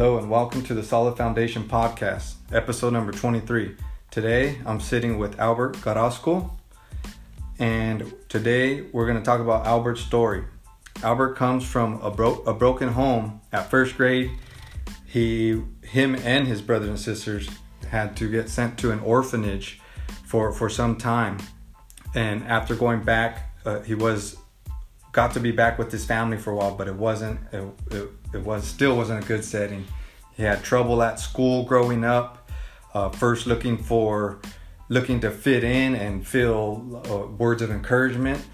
Hello and welcome to the Solid Foundation Podcast, episode number 23. Today I'm sitting with Albert Carrasco, and today we're going to talk about Albert's story. Albert comes from a, bro- a broken home at first grade. He, him, and his brothers and sisters had to get sent to an orphanage for for some time, and after going back, uh, he was got to be back with his family for a while, but it wasn't it, it, it was still wasn't a good setting. He had trouble at school growing up. Uh, first, looking for looking to fit in and feel uh, words of encouragement,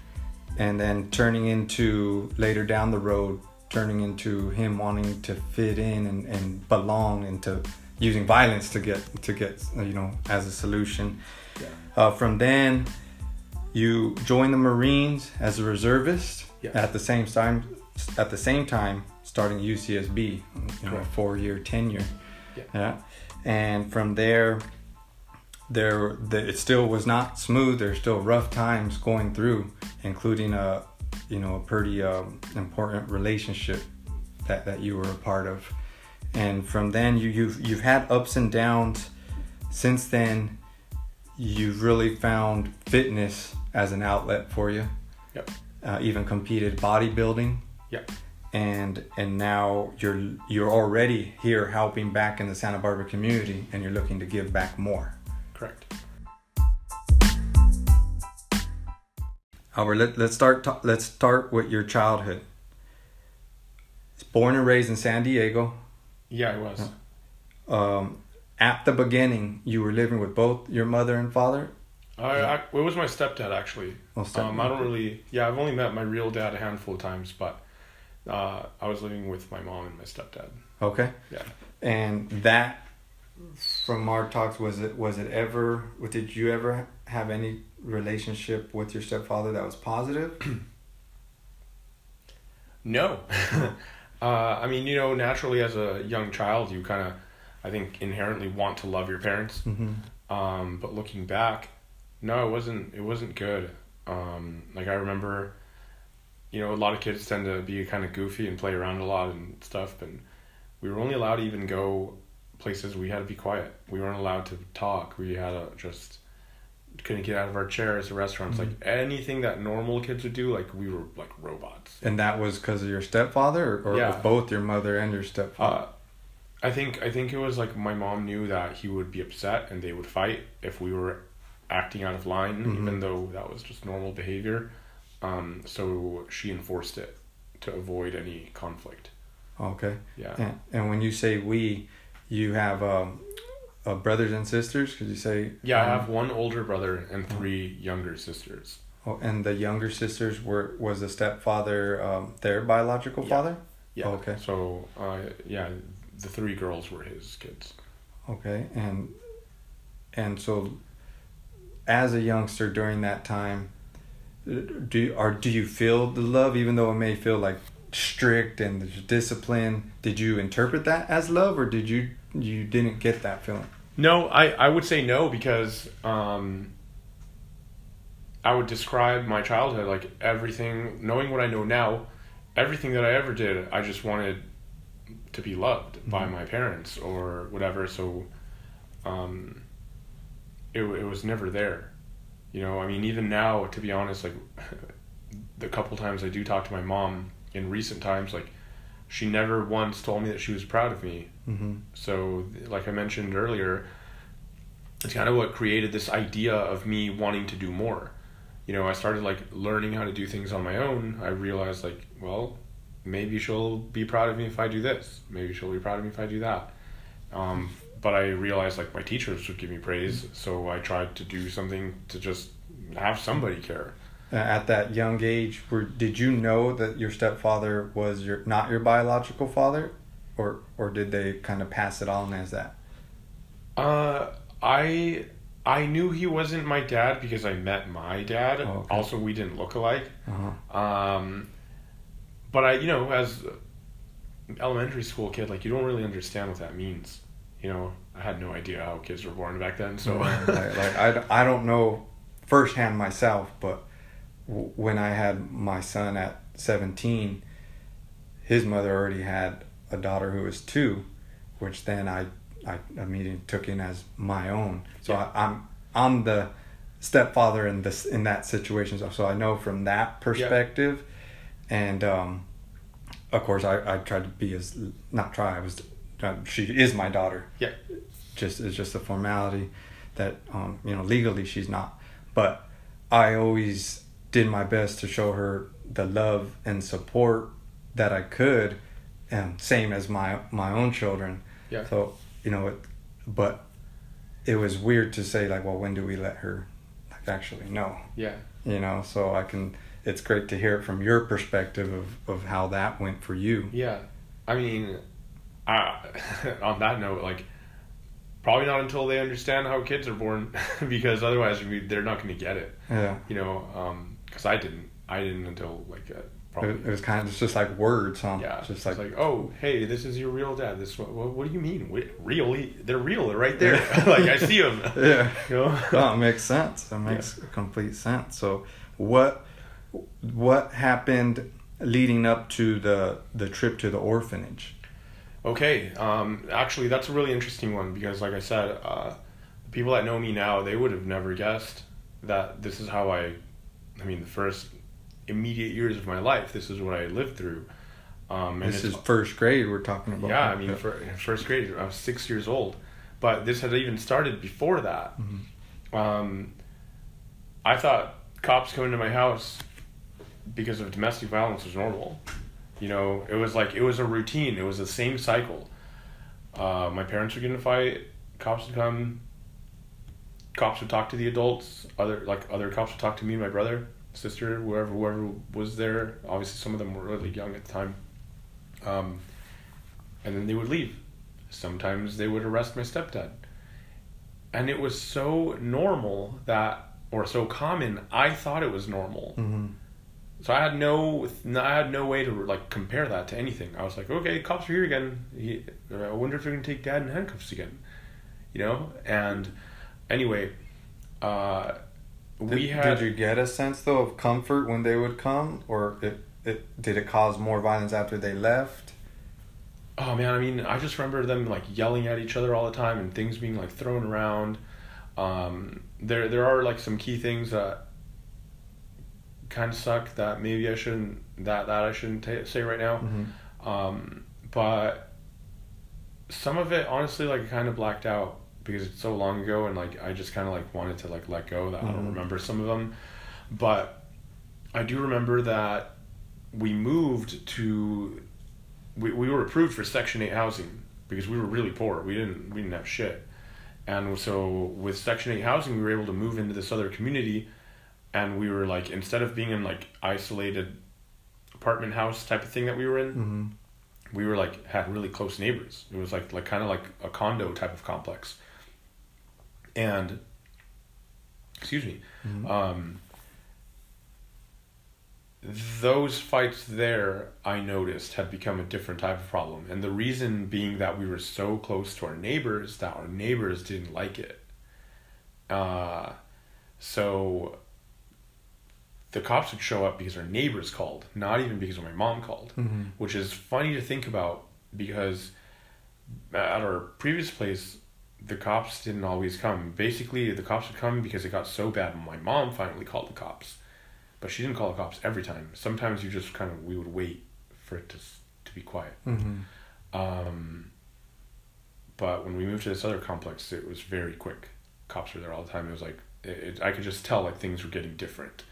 and then turning into later down the road, turning into him wanting to fit in and, and belong and to using violence to get to get you know as a solution. Yeah. Uh, from then, you join the Marines as a reservist. Yeah. At the same time, at the same time, starting UCSB, you know, four-year tenure. Yeah. And from there, there, the, it still was not smooth. There's still rough times going through, including a, you know, a pretty um, important relationship that that you were a part of. And from then, you you've you've had ups and downs. Since then, you've really found fitness as an outlet for you. Yep. Uh, even competed bodybuilding, Yep. and and now you're you're already here helping back in the Santa Barbara community, and you're looking to give back more. Correct. Albert, let, let's start. ta- let's start with your childhood. Born and raised in San Diego. Yeah, I was. Um, at the beginning, you were living with both your mother and father. I, I, it was my stepdad actually. Well, step- Um, I don't really. Yeah, I've only met my real dad a handful of times, but uh, I was living with my mom and my stepdad. Okay. Yeah. And that, from our talks, was it was it ever? Did you ever have any relationship with your stepfather that was positive? No. uh, I mean, you know, naturally as a young child, you kind of, I think, inherently want to love your parents. Mm-hmm. Um, but looking back, no, it wasn't. It wasn't good. Um, like I remember, you know, a lot of kids tend to be kind of goofy and play around a lot and stuff, but we were only allowed to even go places we had to be quiet. We weren't allowed to talk. We had to just couldn't get out of our chairs at restaurants. Like anything that normal kids would do, like we were like robots. And that was because of your stepfather, or, or Yeah. both your mother and your stepfather. Uh, I think I think it was like my mom knew that he would be upset and they would fight if we were acting out of line, Mhm. even though that was just normal behavior. Um, so she enforced it to avoid any conflict. okay. Yeah. And, and when you say we, you have um, uh, brothers and sisters. Could you say? Yeah, I um, have one older brother and three younger sisters. Oh, and the younger sisters were was the stepfather um, their biological Yeah. father? Yeah. Okay. So, uh, yeah, the three girls were his kids. Okay, and and so as a youngster during that time, do or do you feel the love even though it may feel like strict and discipline? Did you interpret that as love, or did you you didn't get that feeling? No, I, I would say no because um, I would describe my childhood like everything, knowing what I know now, everything that I ever did, I just wanted to be loved by Mhm. my parents or whatever. So um, it, it was never there. You know, I mean, even now, to be honest, like the couple times I do talk to my mom in recent times, like she never once told me that she was proud of me Mm-hmm. so, like I mentioned earlier, it's kind of what created this idea of me wanting to do more. You know, I started like learning how to do things on my own. I realized like, well, maybe she'll be proud of me if I do this. Maybe she'll be proud of me if I do that. Um, but I realized like my teachers would give me praise, so I tried to do something to just have somebody care. At that young age, were did you know that your stepfather was your not your biological father, or or did they kind of pass it on as that? Uh, I I knew he wasn't my dad because I met my dad. Oh, okay. Also, we didn't look alike. Uh-huh. Um, but I, you know, as an elementary school kid, like you don't really understand what that means. You know, I had no idea how kids were born back then. So, like, like I, I don't know firsthand myself, but w- when I had my son at 17, his mother already had a daughter who was two, which then I I immediately took in as my own. So Yeah. I, I'm I'm the stepfather in this in that situation. So, so I know from that perspective, and um, of course I I tried to be as not try I was uh, she is my daughter. Yeah. Just it's just a formality that um, you know legally she's not, but I always did my best to show her the love and support that I could, and same as my my own children. Yeah. So you know, it, but it was weird to say like, well, when do we let her like actually know? Yeah. You know, so I can. It's great to hear it from your perspective of of how that went for you. Yeah, I mean, uh, on that note, like, probably not until they understand how kids are born, because otherwise we, they're not going to get it. Yeah. You know, because I didn't, I didn't until like uh, It, probably. it was kind of it's just like words, huh? yeah, Just it's like, like, oh, hey, this is your real dad. This what? What, what do you mean? Wait, real? He- They're real. They're right there. like I see them. yeah. You know. no, it makes sense. That makes complete sense. So, what what happened leading up to the the trip to the orphanage? Okay, um, actually, that's a really interesting one because, like I said, uh, the people that know me now, they would have never guessed that this is how I, I mean, the first immediate years of my life, this is what I lived through. Um, and This is first grade we're talking about. yeah, I mean, for, first grade, I was six years old, but this had even started before that. Um, I thought cops coming to my house because of domestic violence was normal. You know, it was like it was a routine. It was the same cycle. Uh, my parents would get in a fight. Cops would come. Cops would talk to the adults. Other like other cops would talk to me and my brother, sister, whoever whoever was there. Obviously, some of them were really young at the time. Um, and then they would leave. Sometimes they would arrest my stepdad. And it was so normal that, or so common, I thought it was normal. hmm So I had no, I had no way to like compare that to anything. I was like, okay, cops are here again. He, I wonder if they're gonna take dad in handcuffs again, you know. And anyway, uh, Did, we had. did you get a sense though of comfort when they would come, or it, it did it cause more violence after they left? Oh man, I mean, I just remember them like yelling at each other all the time and things being like thrown around. Um, there, there are like some key things that kind of suck that maybe I shouldn't that that I shouldn't ta say right now. Mm-hmm. Um, but some of it, honestly, like I kind of blacked out because it's so long ago, and like I just kind of like wanted to like let go that I don't Mhm. remember some of them. But I do remember that we moved to we, we were approved for Section Eight housing because we were really poor. We didn't we didn't have shit, and so with Section Eight housing, we were able to move into this other community, and we were like instead of being in like isolated apartment house type of thing that we were in Mm-hmm. we were like had really close neighbors. It was like like kind of like a condo type of complex. And excuse me, Mhm. um, those fights there I noticed had become a different type of problem, and the reason being that we were so close to our neighbors that our neighbors didn't like it. Uh, so the cops would show up because our neighbors called, not even because my mom called Mm-hmm. which is funny to think about because at our previous place the cops didn't always come. Basically the cops would come because it got so bad when my mom finally called the cops. But she didn't call the cops every time. Sometimes you just kind of we would wait for it to to be quiet. Mm-hmm. um, but when we moved to this other complex it was very quick. Cops were there all the time. It was like it, it, i could just tell like things were getting different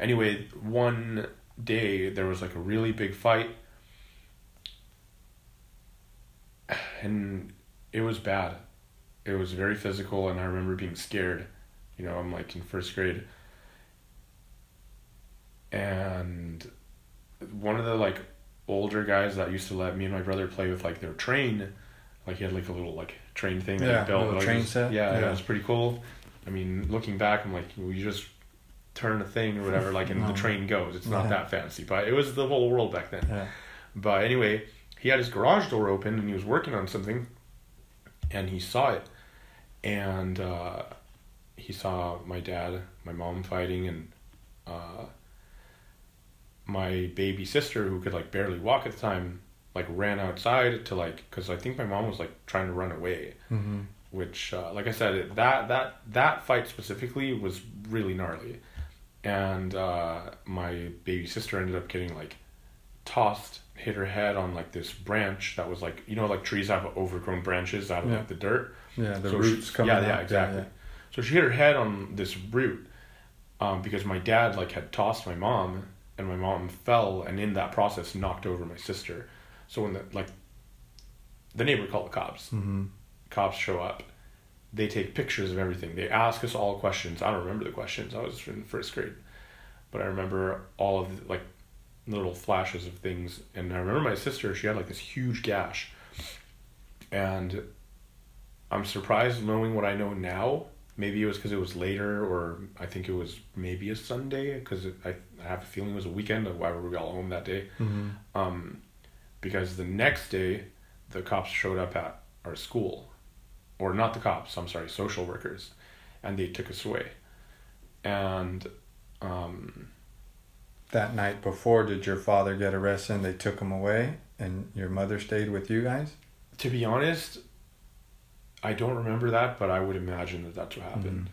anyway one day there was like a really big fight. And it was bad. It was very physical and i remember being scared. You know i'm like in first grade. And one of the like older guys that used to let me and my brother play with like their train like he had like a little like train thing that Yeah, he built like, train was- set, yeah, yeah. it was pretty cool. I mean looking back i'm like we just turn a thing or whatever like and No. the train goes it's not Yeah. that fancy but it was the whole world back then Yeah. but anyway, he had his garage door open and he was working on something, and he saw it, and uh, he saw my dad, my mom fighting, and uh, my baby sister who could like barely walk at the time. like ran outside to like because I think my mom was like trying to run away, Mm-hmm. which uh, like I said it, that that that fight specifically was really gnarly, and uh, my baby sister ended up getting like tossed, hit her head on like this branch that was like you know like trees have overgrown branches out of Yeah. like the dirt. Yeah, the So she- roots coming yeah, out. yeah, exactly. yeah. So she hit her head on this root, um, because my dad like had tossed my mom, and my mom fell, and in that process knocked over my sister. So when the like, the neighbor called the cops. Mm-hmm. Cops show up, they take pictures of everything. They ask us all questions. I don't remember the questions. I was in first grade, but I remember all of the, like little flashes of things. And I remember my sister. She had like this huge gash, and I'm surprised knowing what I know now. Maybe it was because it was later, or I think it was maybe a Sunday because I, I have a feeling it was a weekend of why were we all home that day. Mm-hmm. Um, because the next day, the cops showed up at our school, or not the cops. I'm sorry, social workers, and they took us away. And um, That night before, did your father get arrested and they took him away, and your mother stayed with you guys? to be honest, I don't remember that, but I would imagine that that's what happened.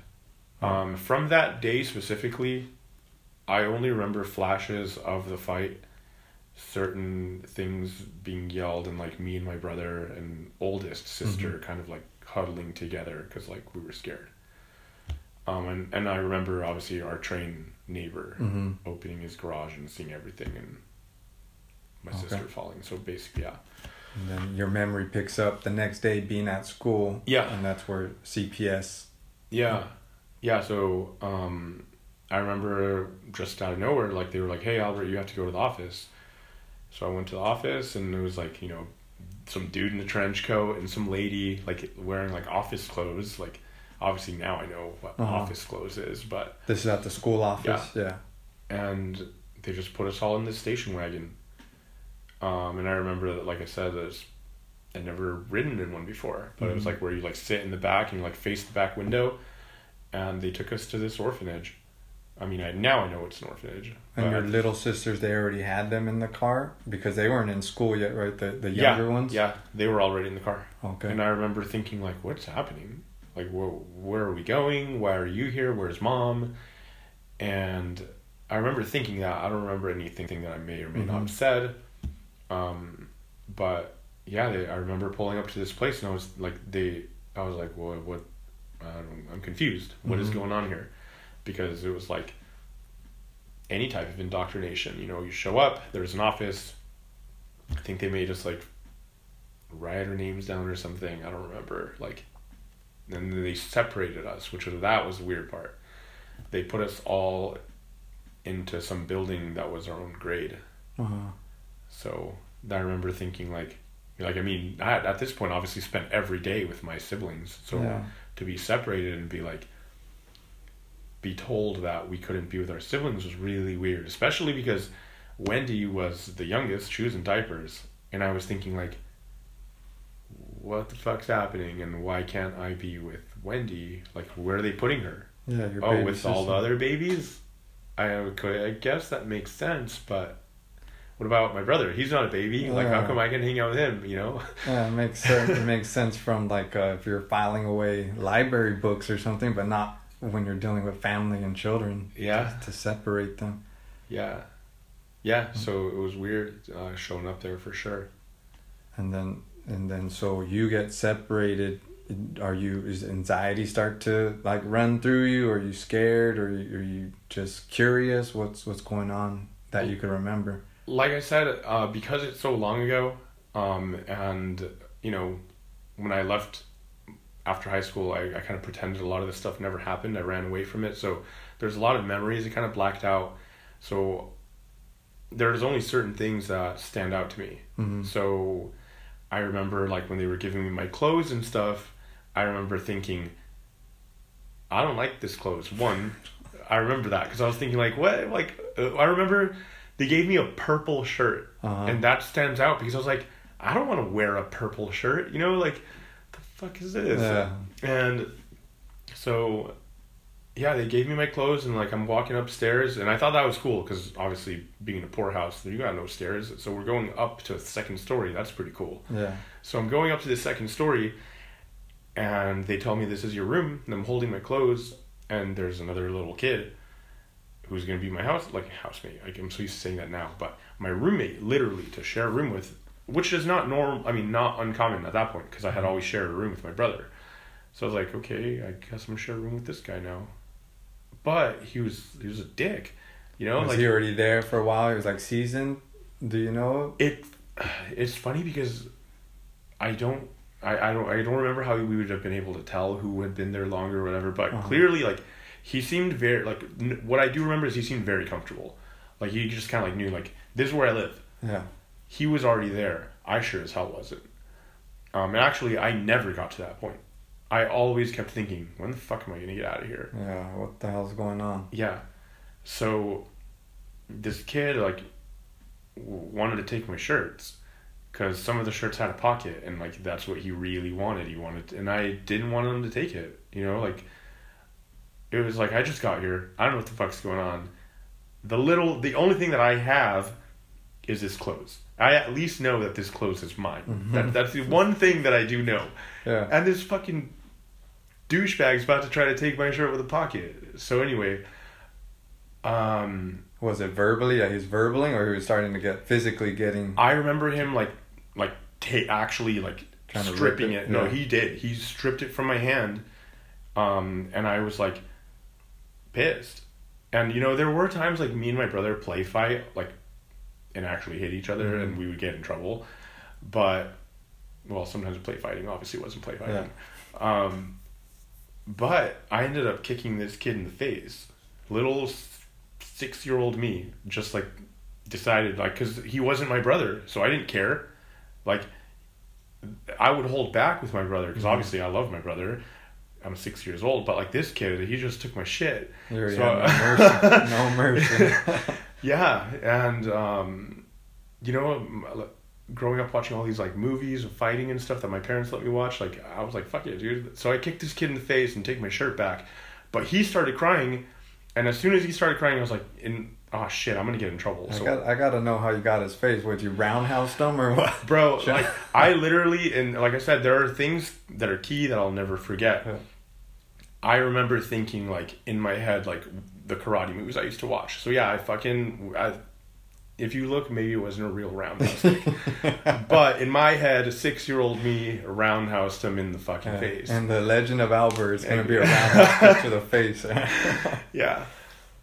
Mhm. Um, from that day specifically, I only remember flashes of the fight, certain things being yelled, and like me and my brother and oldest sister kind of like huddling together because like we were scared. Um, and, and I remember obviously our train neighbor Mm-hmm. opening his garage and seeing everything and my Okay. sister falling. So basically, yeah. And then your memory picks up the next day being at school. Yeah. And that's where CPS. Yeah, yeah. So um, I remember just out of nowhere, like they were like, "Hey, Albert, you have to go to the office." So I went to the office, and it was like you know, some dude in a trench coat and some lady like wearing like office clothes. Like obviously now I know what Uh-huh. office clothes is, but This is at the school office. Yeah. and they just put us all in this station wagon. Um, and I remember that, like I said, there's I'd never ridden in one before, but it was Mhm. like where you like sit in the back and you like face the back window, and they took us to this orphanage. I mean, I now I know it's an orphanage. And your little sisters, they already had them in the car because they weren't in school yet, right? The the yeah, younger ones. yeah, they were already in the car, Okay. and I remember thinking like, what's happening? Like, where where are we going? Why are you here? Where's mom? And I remember thinking that. I don't remember anything that I may or may not Mhm. have said. Um, but yeah, they, I remember pulling up to this place, and I was like, they, I was like, well, what? I don't, I'm confused. What is Mhm. going on here? Because it was like any type of indoctrination. You know, you show up, there's an office. I think they made us like write our names down or something. I don't remember. Like, then they separated us, which was that was the weird part. They put us all into some building that was our own grade. Uh-huh. So I remember thinking like, like I mean, I at this point obviously spent every day with my siblings. So yeah. to be separated and be like, be told that we couldn't be with our siblings was really weird, especially because Wendy was the youngest. She was in diapers, and I was thinking like, what the fuck's happening, and why can't I be with Wendy? Like, where are they putting her? Yeah. Oh, with all the other babies. I could, I guess that makes sense, but what about my brother? He's not a baby. Like, how come I can hang out with him? You know? Yeah, it makes sense. it makes sense from like uh, if you're filing away library books or something, but not when you're dealing with family and children. Yeah. To separate them. Yeah, yeah. So it was weird uh, showing up there for sure. and then and then so you get separated are you is anxiety start to like run through you are you scared or you- are you just curious what's what's going on that you can remember like I said, uh, because it's so long ago, um, and you know, when I left after high school, I, I kind of pretended a lot of this stuff never happened. I ran away from it, so there's a lot of memories that kind of blacked out. So there's only certain things that stand out to me. mm-hmm. So I remember like when they were giving me my clothes and stuff, I remember thinking, I don't like this clothes. One, I remember that because I was thinking like, what? Like uh, I remember they gave me a purple shirt, uh-huh. and that stands out because I was like, I don't want to wear a purple shirt. You know, like fuck is this? yeah And so yeah, they gave me my clothes and like I'm walking upstairs and I thought that was cool because obviously being in a poor house, you got no stairs. So we're going up to a second story. That's pretty cool. Yeah. So I'm going up to the second story and they tell me this is your room and I'm holding my clothes and there's another little kid who's going to be my house like housemate. Like I'm so used to saying that now, but my roommate literally to share a room with, which is not normal. I mean, not uncommon at that point because I had always shared a room with my brother. So I was like, okay, I guess I'm gonna share a room with this guy now. But he was he was a dick, you know. Was like he already there for a while? He was like seasoned. Do you know? it it's funny because I don't I, I don't I don't remember how we would have been able to tell who had been there longer or whatever, but Uh-huh. clearly like he seemed very like n- what I do remember is he seemed very comfortable. Like he just kind of like knew like this is where I live. Yeah. He was already there. I sure as hell wasn't. Um, and actually, I never got to that point. I always kept thinking, when the fuck am I gonna get out of here? Yeah. What the hell's going on? Yeah. So this kid like wanted to take my shirts because some of the shirts had a pocket and like that's what he really wanted. He wanted, and I didn't want him to take it. You know, like it was like I just got here. I don't know what the fuck's going on. The little, the only thing that I have is this clothes. I at least know that this clothes is mine. Mhm. That, that's the one thing that I do know. Yeah. And this fucking douchebag's about to try to take my shirt with a pocket. So anyway, um, Was it verbally that he's verbaling, or he was starting to get physically getting? I remember him like like ta- actually like to rip stripping it? it. No, Yeah. he did. He stripped it from my hand, um, and I was like pissed. And you know, there were times like me and my brother play fight like and actually hit each other, Mhm. and we would get in trouble. But well, sometimes play fighting obviously wasn't play fighting. Um, but I ended up kicking this kid in the face. Little six year old me just like decided like because he wasn't my brother, so I didn't care. Like I would hold back with my brother because Mhm. obviously I love my brother. I'm six years old, but like this kid, he just took my shit. Already So- had no mercy. No mercy. Yeah, and um, you know, growing up watching all these like movies of fighting and stuff that my parents let me watch, like I was like, "Fuck it, dude!" So I kicked this kid in the face and take my shirt back, but he started crying, and as soon as he started crying, I was like, "In oh shit, I'm gonna get in trouble." I So, got. I got to know how you got his face. Would you roundhouse him or what? bro, like I literally and like I said, there are things that are key that I'll never forget. Yeah. I remember thinking like in my head like the karate movies I used to watch. So yeah, I fucking I, if you look, maybe it wasn't a real roundhouse. but in my head, a six-year-old me roundhoused him in the fucking Yeah. face. And the Legend of Albert is going to be a roundhouse to the face. yeah,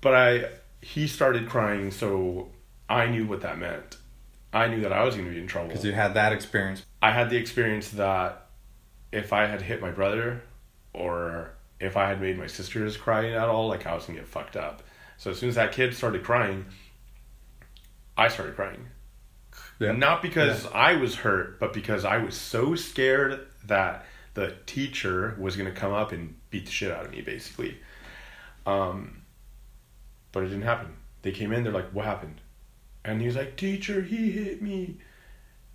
but I he started crying, so I knew what that meant. I knew that I was going to be in trouble. Because you had that experience. I had the experience that if I had hit my brother or if I had made my sisters cry at all, like I was gonna get fucked up. So as soon as that kid started crying, I started crying. Yeah. Not because I was hurt, but because I was so scared that the teacher was gonna come up and beat the shit out of me, basically. Um, but it didn't happen. They came in, they're like, "What happened?" And he was like, "Teacher, he hit me."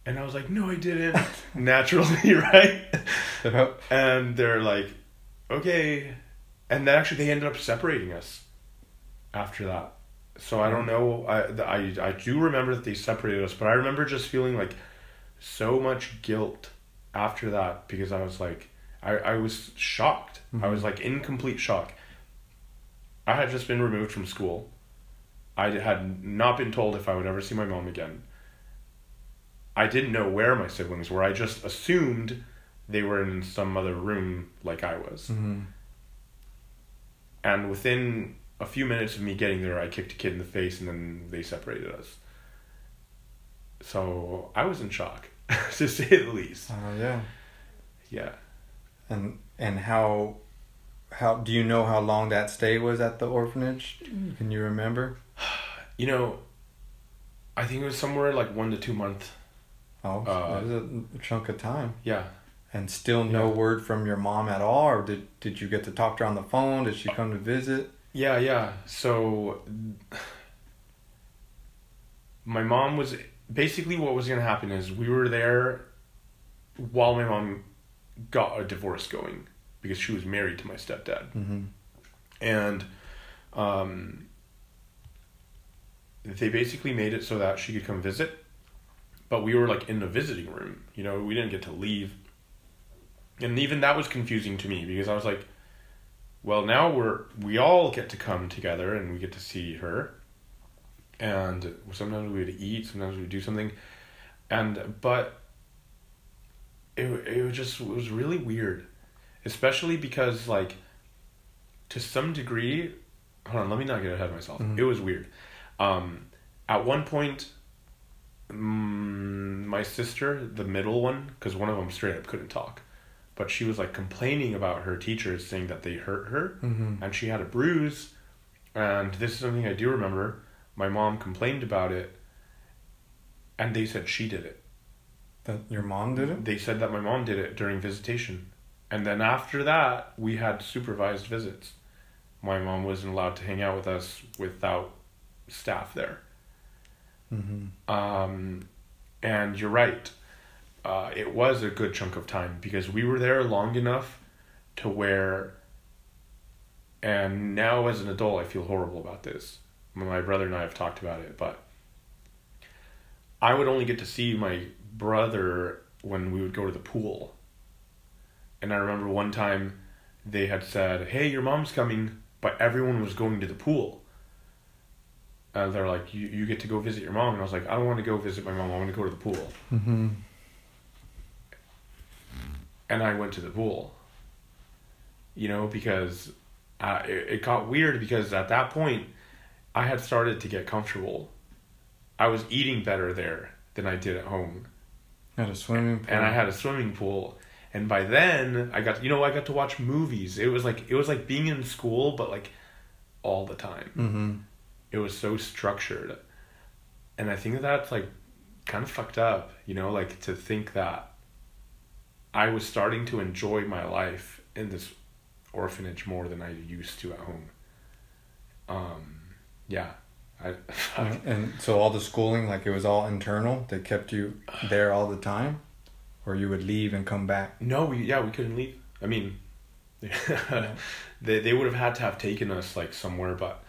And I was like, "No, I didn't." Naturally, right? And they're like, "Okay." And then actually, they ended up separating us after that. So I don't know. I, I I do remember that they separated us, but I remember just feeling like so much guilt after that because I was like, I, I was shocked. I was mm-hmm. like in complete shock. I had just been removed from school. I had not been told if I would ever see my mom again. I didn't know where my siblings were. I just assumed they were in some other room like I was. hmm And within a few minutes of me getting there, I kicked a kid in the face and then they separated us. So I was in shock, to say the least. Oh yeah. Yeah. And and how how do you know how long that stay was at the orphanage? Can you remember? You know, I think it was somewhere like one to two months. Oh, Uh, it was a chunk of time. Yeah. And still no Yeah. word from your mom at all, or did did you get to talk to her on the phone? Did she come to visit? Yeah, yeah. So my mom was basically what was going to happen is we were there while my mom got a divorce going because she was married to my stepdad. Mm-hmm. and um, they basically made it so that she could come visit, but we were like in the visiting room. You know, we didn't get to leave, and even that was confusing to me because I was like, well, now we're we all get to come together and we get to see her, and sometimes we would eat, sometimes we would do something, and but. It, it was just it was really weird especially because like to some degree hold on let me not get ahead of myself Mhm. it was weird um at one point mm, my sister the middle one because one of them straight up couldn't talk but she was like complaining about her teachers saying that they hurt her Mm-hmm. and she had a bruise and this is something i do remember my mom complained about it and they said she did it That your mom did it? they said that my mom did it during visitation. And then after that, we had supervised visits. My mom wasn't allowed to hang out with us without staff there. Mm-hmm. Um, and you're right. Uh, it was a good chunk of time because we were there long enough to where, and now as an adult, I feel horrible about this. My brother and I have talked about it, but I would only get to see my brother when we would go to the pool. And I remember one time they had said, Hey, your mom's coming, but everyone was going to the pool. And they're like, you, you get to go visit your mom. And I was like, I don't want to go visit my mom. I want to go to the pool. Mm-hmm. And I went to the pool. You know, because uh, it, it got weird because at that point, I had started to get comfortable. I was eating better there than I did at home. Had a swimming pool. and I had a swimming pool. And by then, I got you know I got to watch movies. It was like it was like being in school, but like all the time. Mm-hmm. It was so structured, and I think that that's like kind of fucked up. You know, like to think that I was starting to enjoy my life in this orphanage more than I used to at home. Um, yeah, I. And so all the schooling, like it was all internal. They kept you there all the time, or you would leave and come back. No, we yeah we couldn't leave. I mean, they they would have had to have taken us like somewhere, but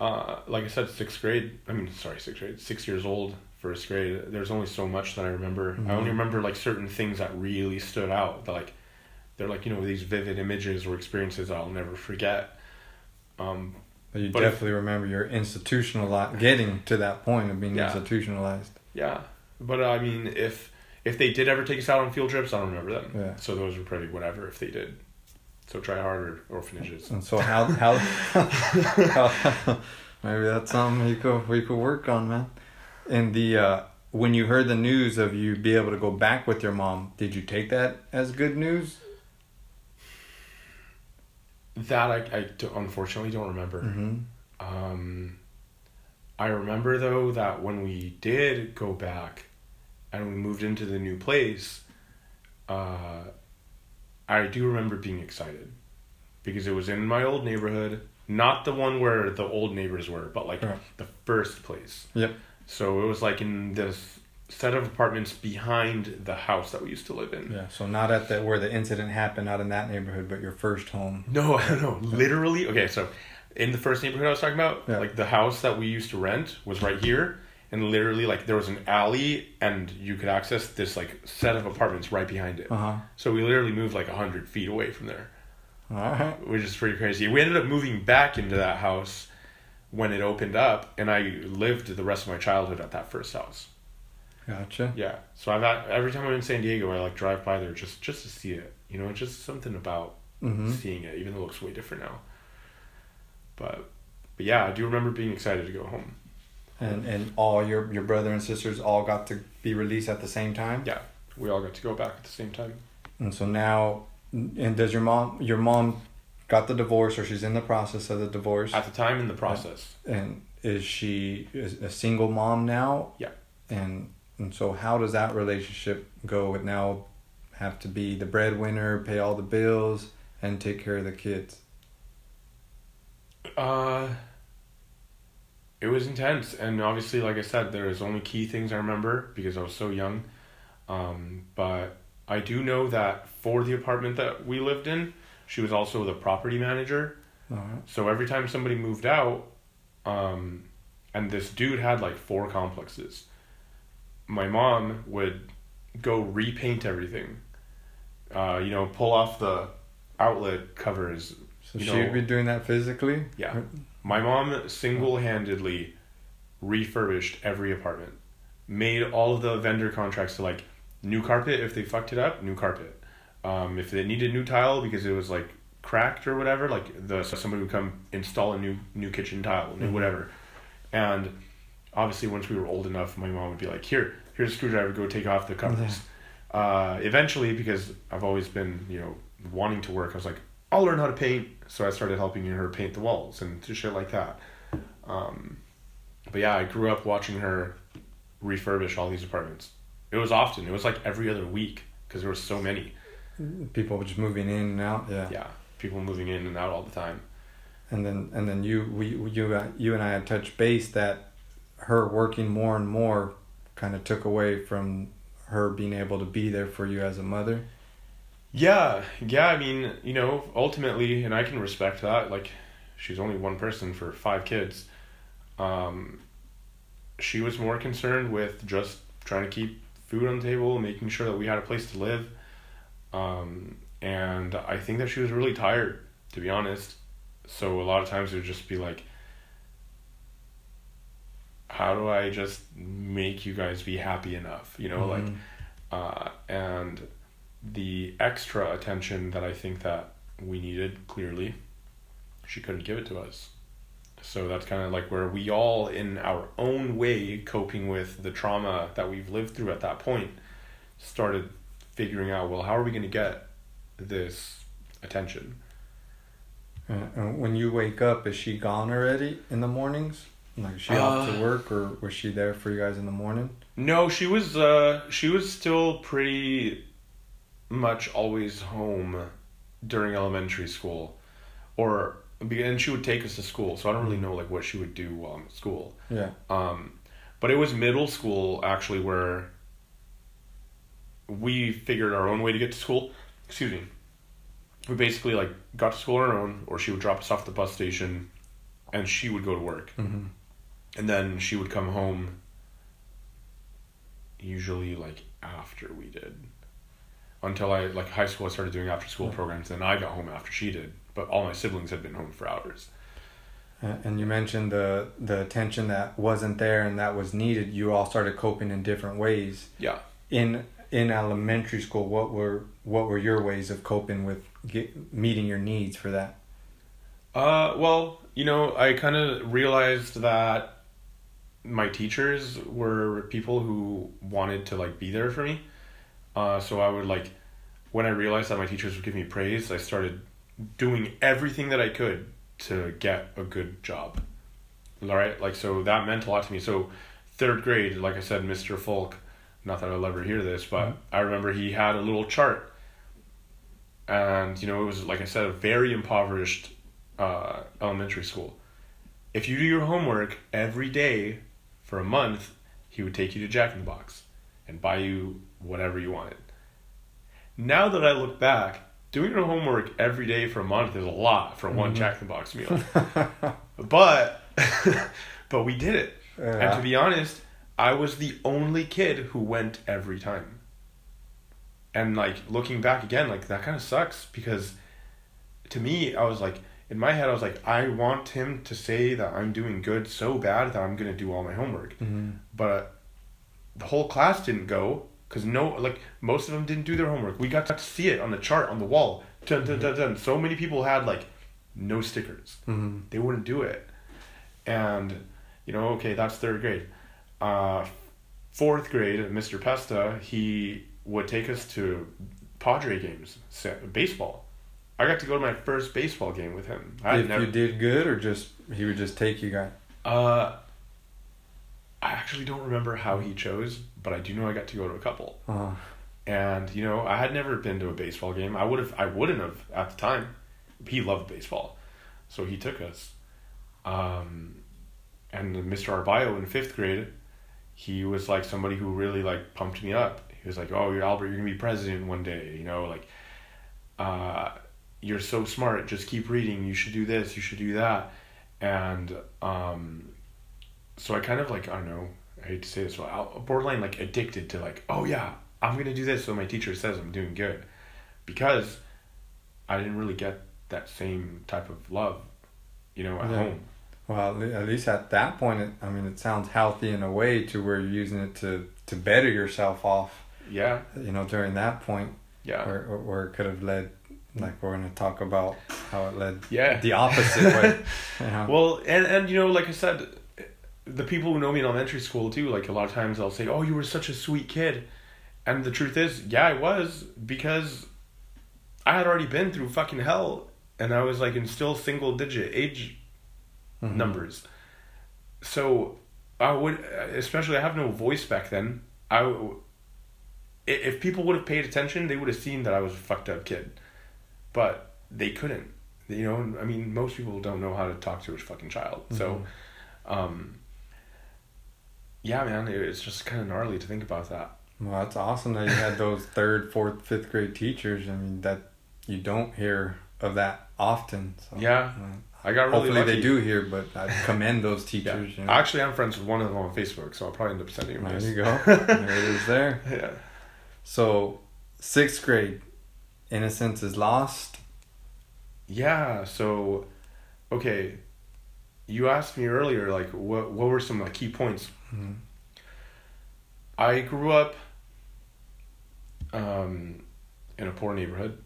uh, like I said, sixth grade. I mean, sorry, sixth grade, six years old, first grade. There's only so much that I remember. I only Mhm. remember like certain things that really stood out. That like they're like you know these vivid images or experiences I'll never forget. Um, But you But if- definitely remember your institutionalized, getting to that point of being Yeah. institutionalized. yeah, but uh, I mean, if if they did ever take us out on field trips, I don't remember them. Yeah. So those were pretty whatever if they did. So try harder, orphanages. And so how how, how maybe that's something you could we could work on, man. And the uh, when you heard the news of you be able to go back with your mom, did you take that as good news? That I, I do- unfortunately don't remember. Mm-hmm. Um, I remember though that when we did go back and we moved into the new place, uh, I do remember being excited because it was in my old neighborhood, not the one where the old neighbors were, but like Right. the first place. Yep. So it was like in this set of apartments behind the house that we used to live in. Yeah. So not at the where the incident happened, not in that neighborhood, but your first home. No, I. Literally, okay. So, in the first neighborhood I was talking about, Yeah. like the house that we used to rent was right here, and literally, like there was an alley, and you could access this like set of apartments right behind it. Uh huh. So we literally moved like a hundred feet away from there, right. which is pretty crazy. We ended up moving back into that house when it opened up, and I lived the rest of my childhood at that first house. Gotcha. Yeah. So I've had, every time I'm in San Diego, I like drive by there just just to see it. You know, just something about Mm-hmm. seeing it, even though it looks way different now. But but yeah, I do remember being excited to go home. And and all your your brother and sisters all got to be released at the same time. Yeah, we all got to go back at the same time. And so now, and does your mom your mom got the divorce or she's in the process of the divorce? At the time in the process, And is she is a single mom now? Yeah. And and so how does that relationship go with now have to be the breadwinner, pay all the bills, and take care of the kids? uh, it was intense, and obviously, like I said, there's only key things I remember because I was so young. Um, but I do know that for the apartment that we lived in, she was also the property manager. Right. So every time somebody moved out, um, and this dude had like four complexes, my mom would go repaint everything. Uh, you know, pull off the outlet covers. So she'd know- be doing that physically. Yeah. My mom single handedly refurbished every apartment, made all of the vendor contracts to like new carpet if they fucked it up, new carpet. Um, if they needed new tile because it was like cracked or whatever, like the so somebody would come install a new new kitchen tile, new Mhm. whatever. And obviously, once we were old enough, my mom would be like, "Here, here's a screwdriver. Go take off the covers." Uh, eventually, because I've always been you know wanting to work, I was like, "I'll learn how to paint." So I started helping her paint the walls and shit like that. Um, but yeah, I grew up watching her refurbish all these apartments. It was often. It was like every other week because there were so many. People just moving in and out. Yeah. Yeah, people moving in and out all the time. And then and then you we you you and I had touched base that her working more and more kind of took away from her being able to be there for you as a mother. Yeah, yeah. I mean, you know, ultimately, and I can respect that. Like, she's only one person for five kids. Um, she was more concerned with just trying to keep food on the table, making sure that we had a place to live. Um, and I think that she was really tired, to be honest. So a lot of times it would just be like, how do I just make you guys be happy enough? You know, like Mhm. uh, and the extra attention that I think that we needed clearly, she couldn't give it to us. So that's kind of like where we all, in our own way, coping with the trauma that we've lived through at that point, started figuring out, well, how are we going to get this attention? Uh, and when you wake up, is she gone already in the mornings? Like is she off to Uh, work, or was she there for you guys in the morning? No, she was uh she was still pretty much always home during elementary school. Or and she would take us to school, so I don't really know like what she would do while I'm at school. Yeah. Um but it was middle school actually where we figured our own way to get to school. Excuse me. We basically like got to school on our own or she would drop us off at the bus station and she would go to work Mm-hmm. and then she would come home usually like after we did until i like high school i started doing after school Yeah. programs then i got home after she did but all my siblings had been home for hours And you mentioned the the attention that wasn't there and that was needed. You all started coping in different ways. yeah In in elementary school, what were what were your ways of coping with get, meeting your needs for that? uh well you know i kind of realized that my teachers were people who wanted to like be there for me uh so i would like when i realized that my teachers would give me praise i started doing everything that i could to get a good job. All right like so that meant a lot to me. So third grade like i said mr folk not that i'll ever hear this but Mhm. i remember he had a little chart. And you know it was like i said a very impoverished uh, elementary school. If you do your homework every day for a month he would take you to jack in the box and buy you whatever you wanted now that i look back doing your homework every day for a month is a lot for one Mhm. jack in the box meal but but we did it and to be honest, I was the only kid who went every time. And like looking back again, like that kind of sucks because to me, I was like, in my head, I was like, I want him to say that I'm doing good so bad that I'm going to do all my homework. Mhm. But the whole class didn't go because no, like most of them didn't do their homework. We got to see it on the chart on the wall. Dun, dun, dun, dun. So many people had like no stickers Mhm. they wouldn't do it. And, you know, okay, that's third grade. Uh, fourth grade, Mr. Pesta, he would take us to Padre games, baseball. I got to go to my first baseball game with him. I If never, you did good, or just he would just take you guys. uh, I actually don't remember how he chose, but I do know I got to go to a couple. Uh, And you know, I had never been to a baseball game. I would have, I wouldn't have at the time. He loved baseball, so he took us. Um, and Mr. Arbayo in fifth grade, he was like somebody who really like pumped me up. He was like, "Oh, you're Albert. You're gonna be president one day." You know, like, uh, you're so smart. Just keep reading. You should do this. You should do that. And um, so I kind of like I don't know. I hate to say this, but I- borderline like addicted to like, oh yeah, I'm gonna do this. So my teacher says I'm doing good, because I didn't really get that same type of love, you know, at Yeah. home. Well, at least at that point, it, I mean, it sounds healthy in a way to where you're using it to to better yourself off. Yeah, You know, during that point, yeah, where or it could have led, like we're gonna talk about how it led yeah. the opposite way. You know? Well, and and you know, like I said, the people who know me in elementary school too, like a lot of times they'll say, "Oh, you were such a sweet kid," and the truth is, yeah, I was because I had already been through fucking hell, and I was like in still single digit age Mhm. numbers. So I would, especially I have no voice back then. I, if people would have paid attention, they would have seen that I was a fucked up kid, but they couldn't. You know, I mean, most people don't know how to talk to a fucking child. So, um, yeah, man, it- it's just kind of gnarly to think about that. Well, that's awesome that you had those third, fourth, fifth grade teachers. I mean, that you don't hear of that often. So, Yeah, I got really hopefully lucky. they do hear, but I commend those Yeah. teachers. You know? Actually, I'm friends with one of them on Facebook, so I'll probably end up sending him there this. you go. there it is. There. yeah. So, sixth grade, innocence is lost. Yeah, so okay, you asked me earlier like what what were some like key points? Mhm. I grew up um in a poor neighborhood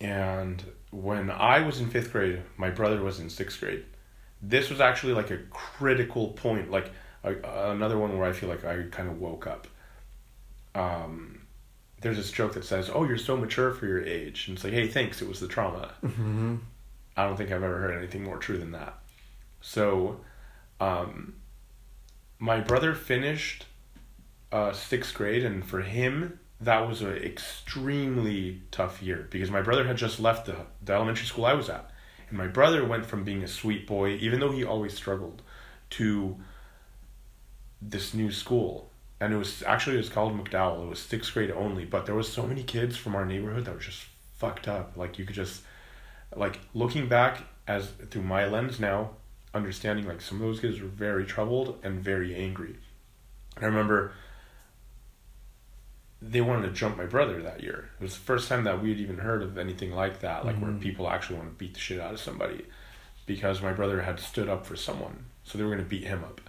and when I was in 5th grade, my brother was in 6th grade. This was actually like a critical point, like a, another one where I feel like I kind of woke up. Um there's this joke that says, "Oh, you're so mature for your age." And it's like, "Hey, thanks. It was the trauma." Mm-hmm. I don't think I've ever heard anything more true than that. So, um, my brother finished uh, sixth grade, and for him, that was an extremely tough year because my brother had just left the, the elementary school I was at. And my brother went from being a sweet boy, even though he always struggled, to this new school. And it was actually it was called McDowell. It was sixth grade only, but there was so many kids from our neighborhood that were just fucked up. Like you could just like looking back as through my lens now, understanding like some of those kids were very troubled and very angry. I remember they wanted to jump my brother that year. It was the first time that we had even heard of anything like that, like where Mhm. people actually want to beat the shit out of somebody, because my brother had stood up for someone, so they were gonna beat him up.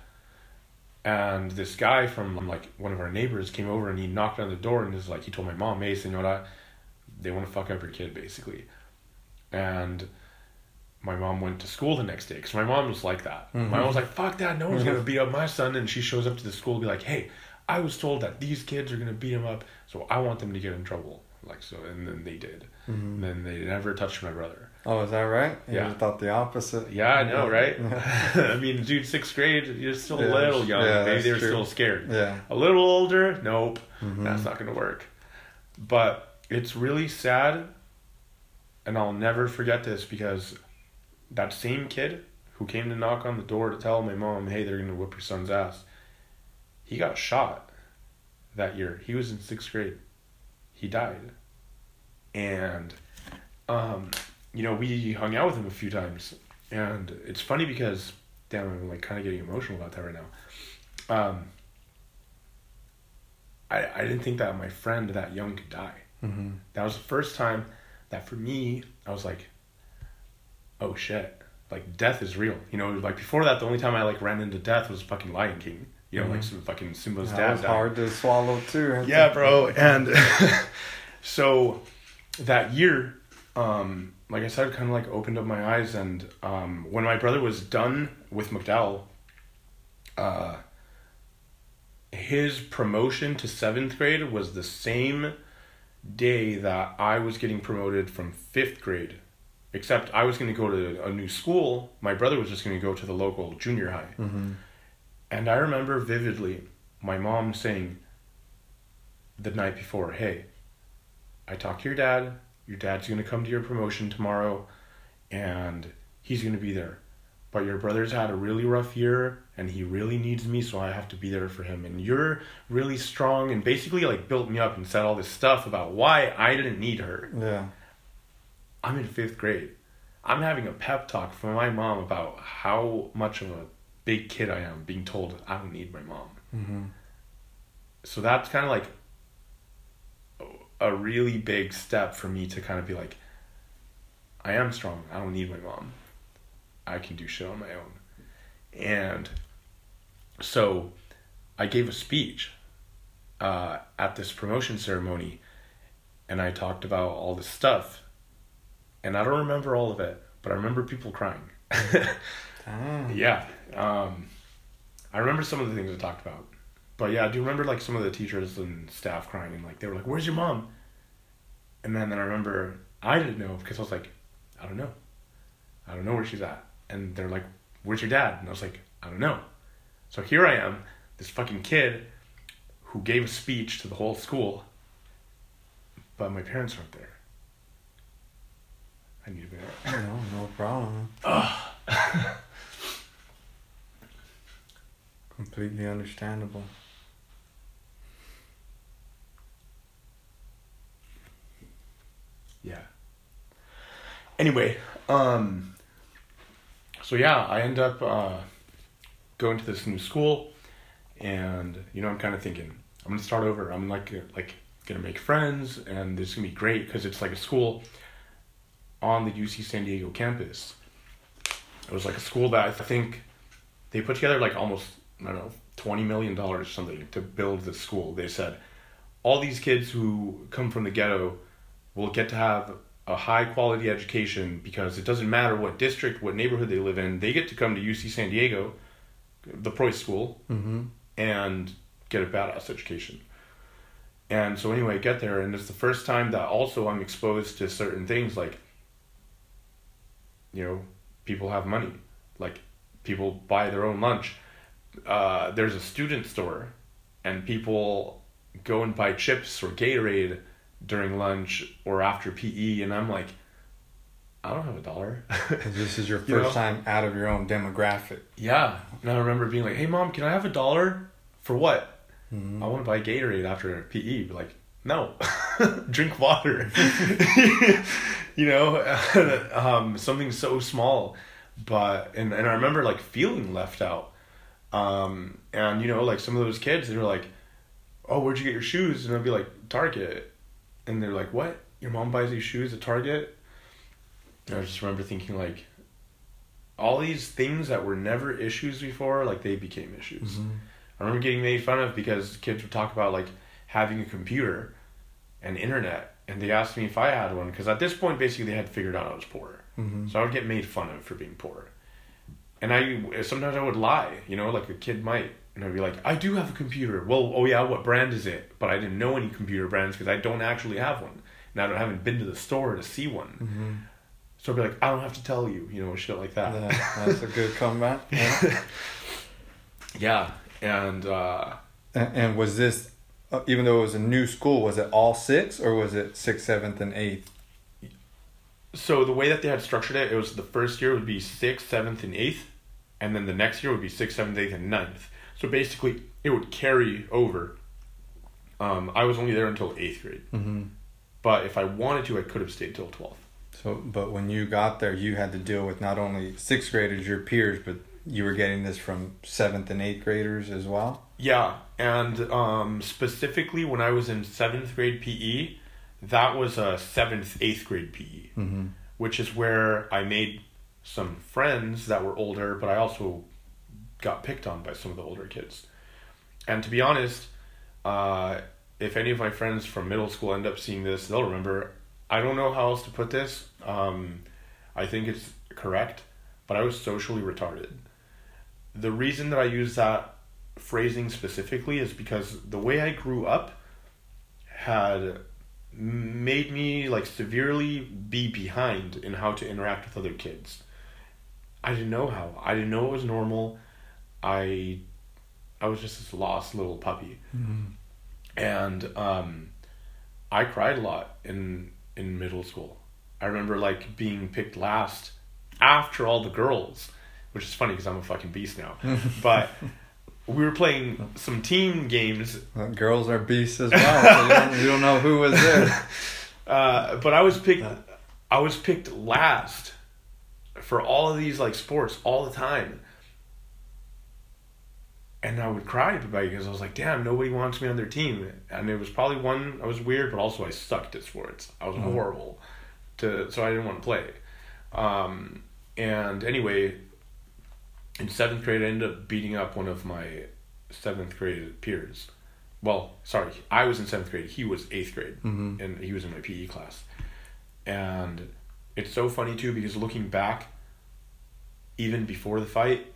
And this guy from like one of our neighbors came over and he knocked on the door and was like, he told my mom, "Hey, senora, they want to fuck up your kid, basically." And my mom went to school the next day because my mom was like that. Mhm. My mom was like, "Fuck that! No one's Mhm. gonna beat up my son." And she shows up to the school and be like, "Hey, I was told that these kids are gonna beat him up, so I want them to get in trouble." Like so, and then they did. Mhm. And then they never touched my brother. Oh, is that right? You Yeah. thought the opposite. Yeah, I know, right? I mean, dude, sixth grade, you're still Yeah, a little young. yeah, Maybe they're true. still scared. yeah. A little older, nope, Mhm. that's not gonna work. But it's really sad, and I'll never forget this because that same kid who came to knock on the door to tell my mom, "Hey, they're gonna whip your son's ass," he got shot that year. He was in sixth grade. He died, and um, you know we hung out with him a few times, and it's funny because damn, I'm like kind of getting emotional about that right now. Um, I I didn't think that my friend that young could die. Mm-hmm. That was the first time that for me, I was like, oh shit, like death is real. You know, like before that, the only time I like ran into death was fucking Lion King. You know, like Mhm. some fucking Simba's That dad hard to swallow too. Yeah, bro. And so that year, um, like I said, kind of like opened up my eyes. And um, when my brother was done with McDowell, uh, his promotion to seventh grade was the same day that I was getting promoted from fifth grade. Except I was going to go to a new school. My brother was just going to go to the local junior high. Mhm. And I remember vividly my mom saying the night before, Hey, I talked to your dad. Your dad's going to come to your promotion tomorrow and he's going to be there. But your brother's had a really rough year and he really needs me, so I have to be there for him. And you're really strong and basically like built me up and said all this stuff about why I didn't need her. Yeah. I'm in fifth grade. I'm having a pep talk from my mom about how much of a big kid I am, being told I don't need my mom. Mm-hmm. So that's kind of like a really big step for me to kind of be like, I am strong. I don't need my mom. I can do shit on my own. And so I gave a speech uh, at this promotion ceremony and I talked about all this stuff. And I don't remember all of it, but I remember people crying. Ah. yeah. Um, I remember some of the things we talked about. But yeah, I do remember like some of the teachers and staff crying and like they were like, Where's your mom? And then, then I remember I didn't know because I was like, I don't know. I don't know where she's at. And they're like, Where's your dad? And I was like, I don't know. So here I am, this fucking kid who gave a speech to the whole school, but my parents aren't there. I need to be there. No, no problem. Completely understandable. Yeah. Anyway, um, so yeah, I end up uh, going to this new school, and you know, I'm kind of thinking I'm gonna start over. I'm like like gonna make friends, and this is gonna be great because it's like a school on the UC San Diego campus. It was like a school that I think they put together like almost I don't know twenty million dollars or something to build this school. They said all these kids who come from the ghetto will get to have a high quality education because it doesn't matter what district, what neighborhood they live in. They get to come to UC San Diego, the Preuss School, Mm-hmm. and get a badass education. And so anyway, I get there, and it's the first time that also I'm exposed to certain things like, you know, people have money, like people buy their own lunch. Uh, there's a student store, and people go and buy chips or Gatorade during lunch or after PE, and I'm like, I don't have a dollar. This is your first You know? time out of your own demographic. yeah, and I remember being like, Hey mom, can I have a dollar for what? Mhm. I want to buy Gatorade after PE. Like, no, drink water. You know, um, something so small, but and and I remember like feeling left out. Um, and you know, like some of those kids, they were like, "Oh, where'd you get your shoes?" And I'd be like, "Target," and they're like, "What? Your mom buys these shoes at Target?" And I just remember thinking like. All these things that were never issues before, like they became issues. Mhm. I remember getting made fun of because kids would talk about like having a computer and internet, and they asked me if I had one because at this point, basically, they had figured out I was poor, Mhm. so I would get made fun of for being poor. And I sometimes I would lie, you know, like a kid might, and I'd be like, "I do have a computer." Well, oh yeah, what brand is it? But I didn't know any computer brands because I don't actually have one, and I don't haven't been to the store to see one. Mhm. So I'd be like, "I don't have to tell you," you know, shit like that. That- that's a good comeback. Yeah. yeah, and. uh And, and was this, even though it was a new school, was it all six or was it sixth, seventh, and eighth? So the way that they had structured it, it was the first year would be sixth, seventh, and eighth, and then the next year would be sixth, seventh, eighth, and ninth. So basically, it would carry over. Um, I was only there until eighth grade, Mm-hmm. but if I wanted to, I could have stayed till twelfth. So, but when you got there, you had to deal with not only sixth graders, your peers, but you were getting this from seventh and eighth graders as well. Yeah, and um, specifically when I was in seventh grade PE, that was a seventh, eighth grade PE. Mm-hmm. which is where I made some friends that were older, but I also got picked on by some of the older kids. And to be honest, uh, if any of my friends from middle school end up seeing this, they'll remember. I don't know how else to put this. Um, I think it's correct, but I was socially retarded. The reason that I use that phrasing specifically is because the way I grew up had made me like severely be behind in how to interact with other kids. I didn't know how. I didn't know it was normal. I I was just this lost little puppy. And um I cried a lot in in middle school. I remember like being picked last after all the girls, which is funny because I'm a fucking beast now. but we were playing some team games Well, girls are beasts as well. So you, don't, you don't know who was there. Uh, but I was picked. I was picked last for all of these like sports all the time. And I would cry about it because I was like, damn, nobody wants me on their team. And it was probably one, I was weird, but also I sucked at sports. I was Mhm. horrible. to So I didn't want to play. Um, and anyway, in seventh grade, I ended up beating up one of my seventh grade peers. Well, sorry, I was in seventh grade. He was eighth grade, Mhm. and he was in my PE class. And it's so funny too because looking back, even before the fight,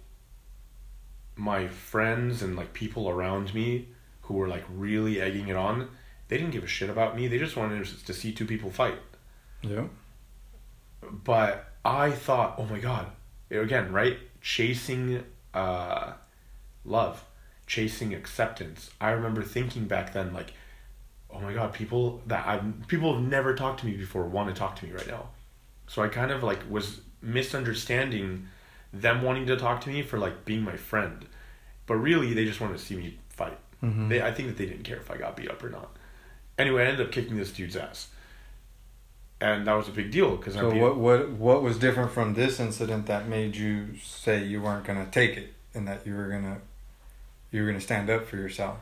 my friends and like people around me who were like really egging it on, they didn't give a shit about me. They just wanted to see two people fight. Yeah. But I thought, oh my god, again, right? Chasing uh, love, chasing acceptance. I remember thinking back then, like, oh my god, people that I people have never talked to me before want to talk to me right now. So I kind of like was misunderstanding them wanting to talk to me for like being my friend, but really they just wanted to see me fight. Mhm. They, I think that they didn't care if I got beat up or not. Anyway, I ended up kicking this dude's ass, and that was a big deal because I So what what what was different from this incident that made you say you weren't gonna take it and that you were gonna you were gonna stand up for yourself?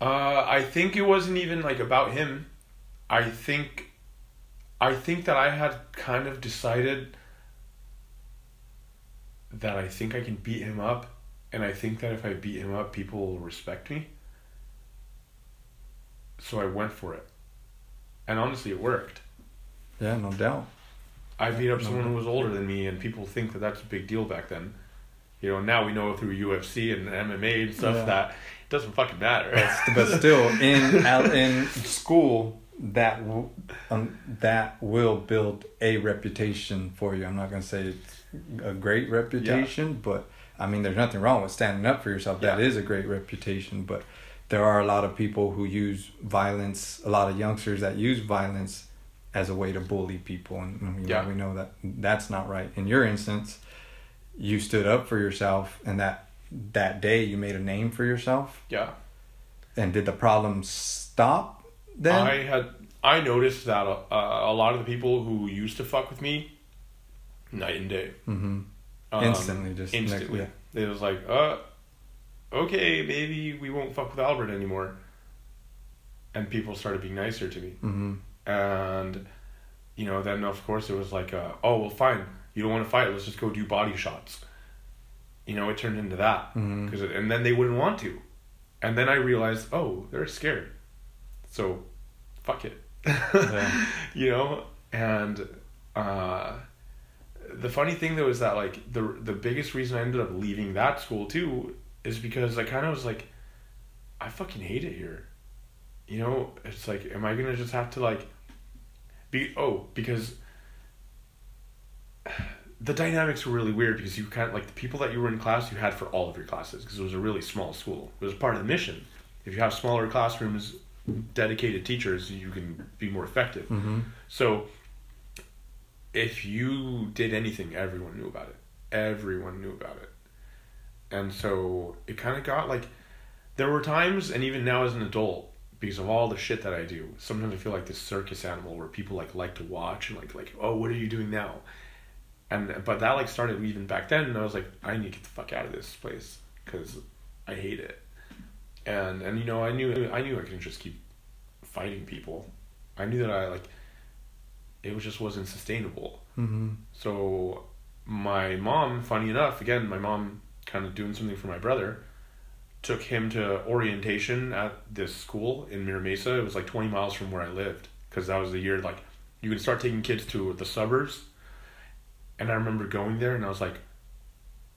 Uh, I think it wasn't even like about him. I think, I think that I had kind of decided that I think I can beat him up, and I think that if I beat him up, people will respect me. So I went for it, and honestly, it worked. Yeah, no doubt. I beat up someone who was older than me, and people think that that's a big deal back then. You know, now we know through UFC and MMA and stuff Yeah. that it doesn't fucking matter. but still in in school that w- um, that will build a reputation for you i'm not going to say it's a great reputation but i mean there's nothing wrong with standing up for yourself That Yeah. is a great reputation but there are a lot of people who use violence a lot of youngsters that use violence as a way to bully people and Yeah. we know that that's not right in your instance you stood up for yourself and that that day you made a name for yourself yeah. and did the problem stop then? I had I noticed that uh, a lot of the people who used to fuck with me, night and day, mm-hmm. um, Instantly, just next- instantly. yeah. It was like, uh, okay, maybe we won't fuck with Albert anymore. And people started being nicer to me, Mm-hmm. and you know, then of course it was like, uh, oh well, fine, you don't want to fight, let's just go do body shots. You know, it turned into that, Mhm. because and then they wouldn't want to, and then I realized, oh, they're scared, so fuck it. Yeah. you know and uh the funny thing though is that like the the biggest reason i ended up leaving that school too is because i kind of was like i fucking hate it here. You know it's like am i gonna just have to like be oh because the dynamics were really weird because you kind of like the people that you were in class you had for all of your classes because it was a really small school. It was part of the mission. If you have smaller classrooms dedicated teachers you can be more effective. Mm-hmm. so if you did anything everyone knew about it. Everyone knew about it and so it kind of got like there were times and even now as an adult because of all the shit that i do sometimes i feel like this circus animal where people like like to watch and like like oh what are you doing now? And but that like started even back then and i was like i need to get the fuck out of this place because i hate it. And and you know i knew i knew i couldn't just keep fighting people. I knew that i like it was just wasn't sustainable. Mm-hmm. so my mom, funny enough, again, my mom kind of doing something for my brother, took him to orientation at this school in Mira Mesa. It was like 20 miles from where I lived because that was the year like you could start taking kids to the suburbs. And I remember going there and I was like,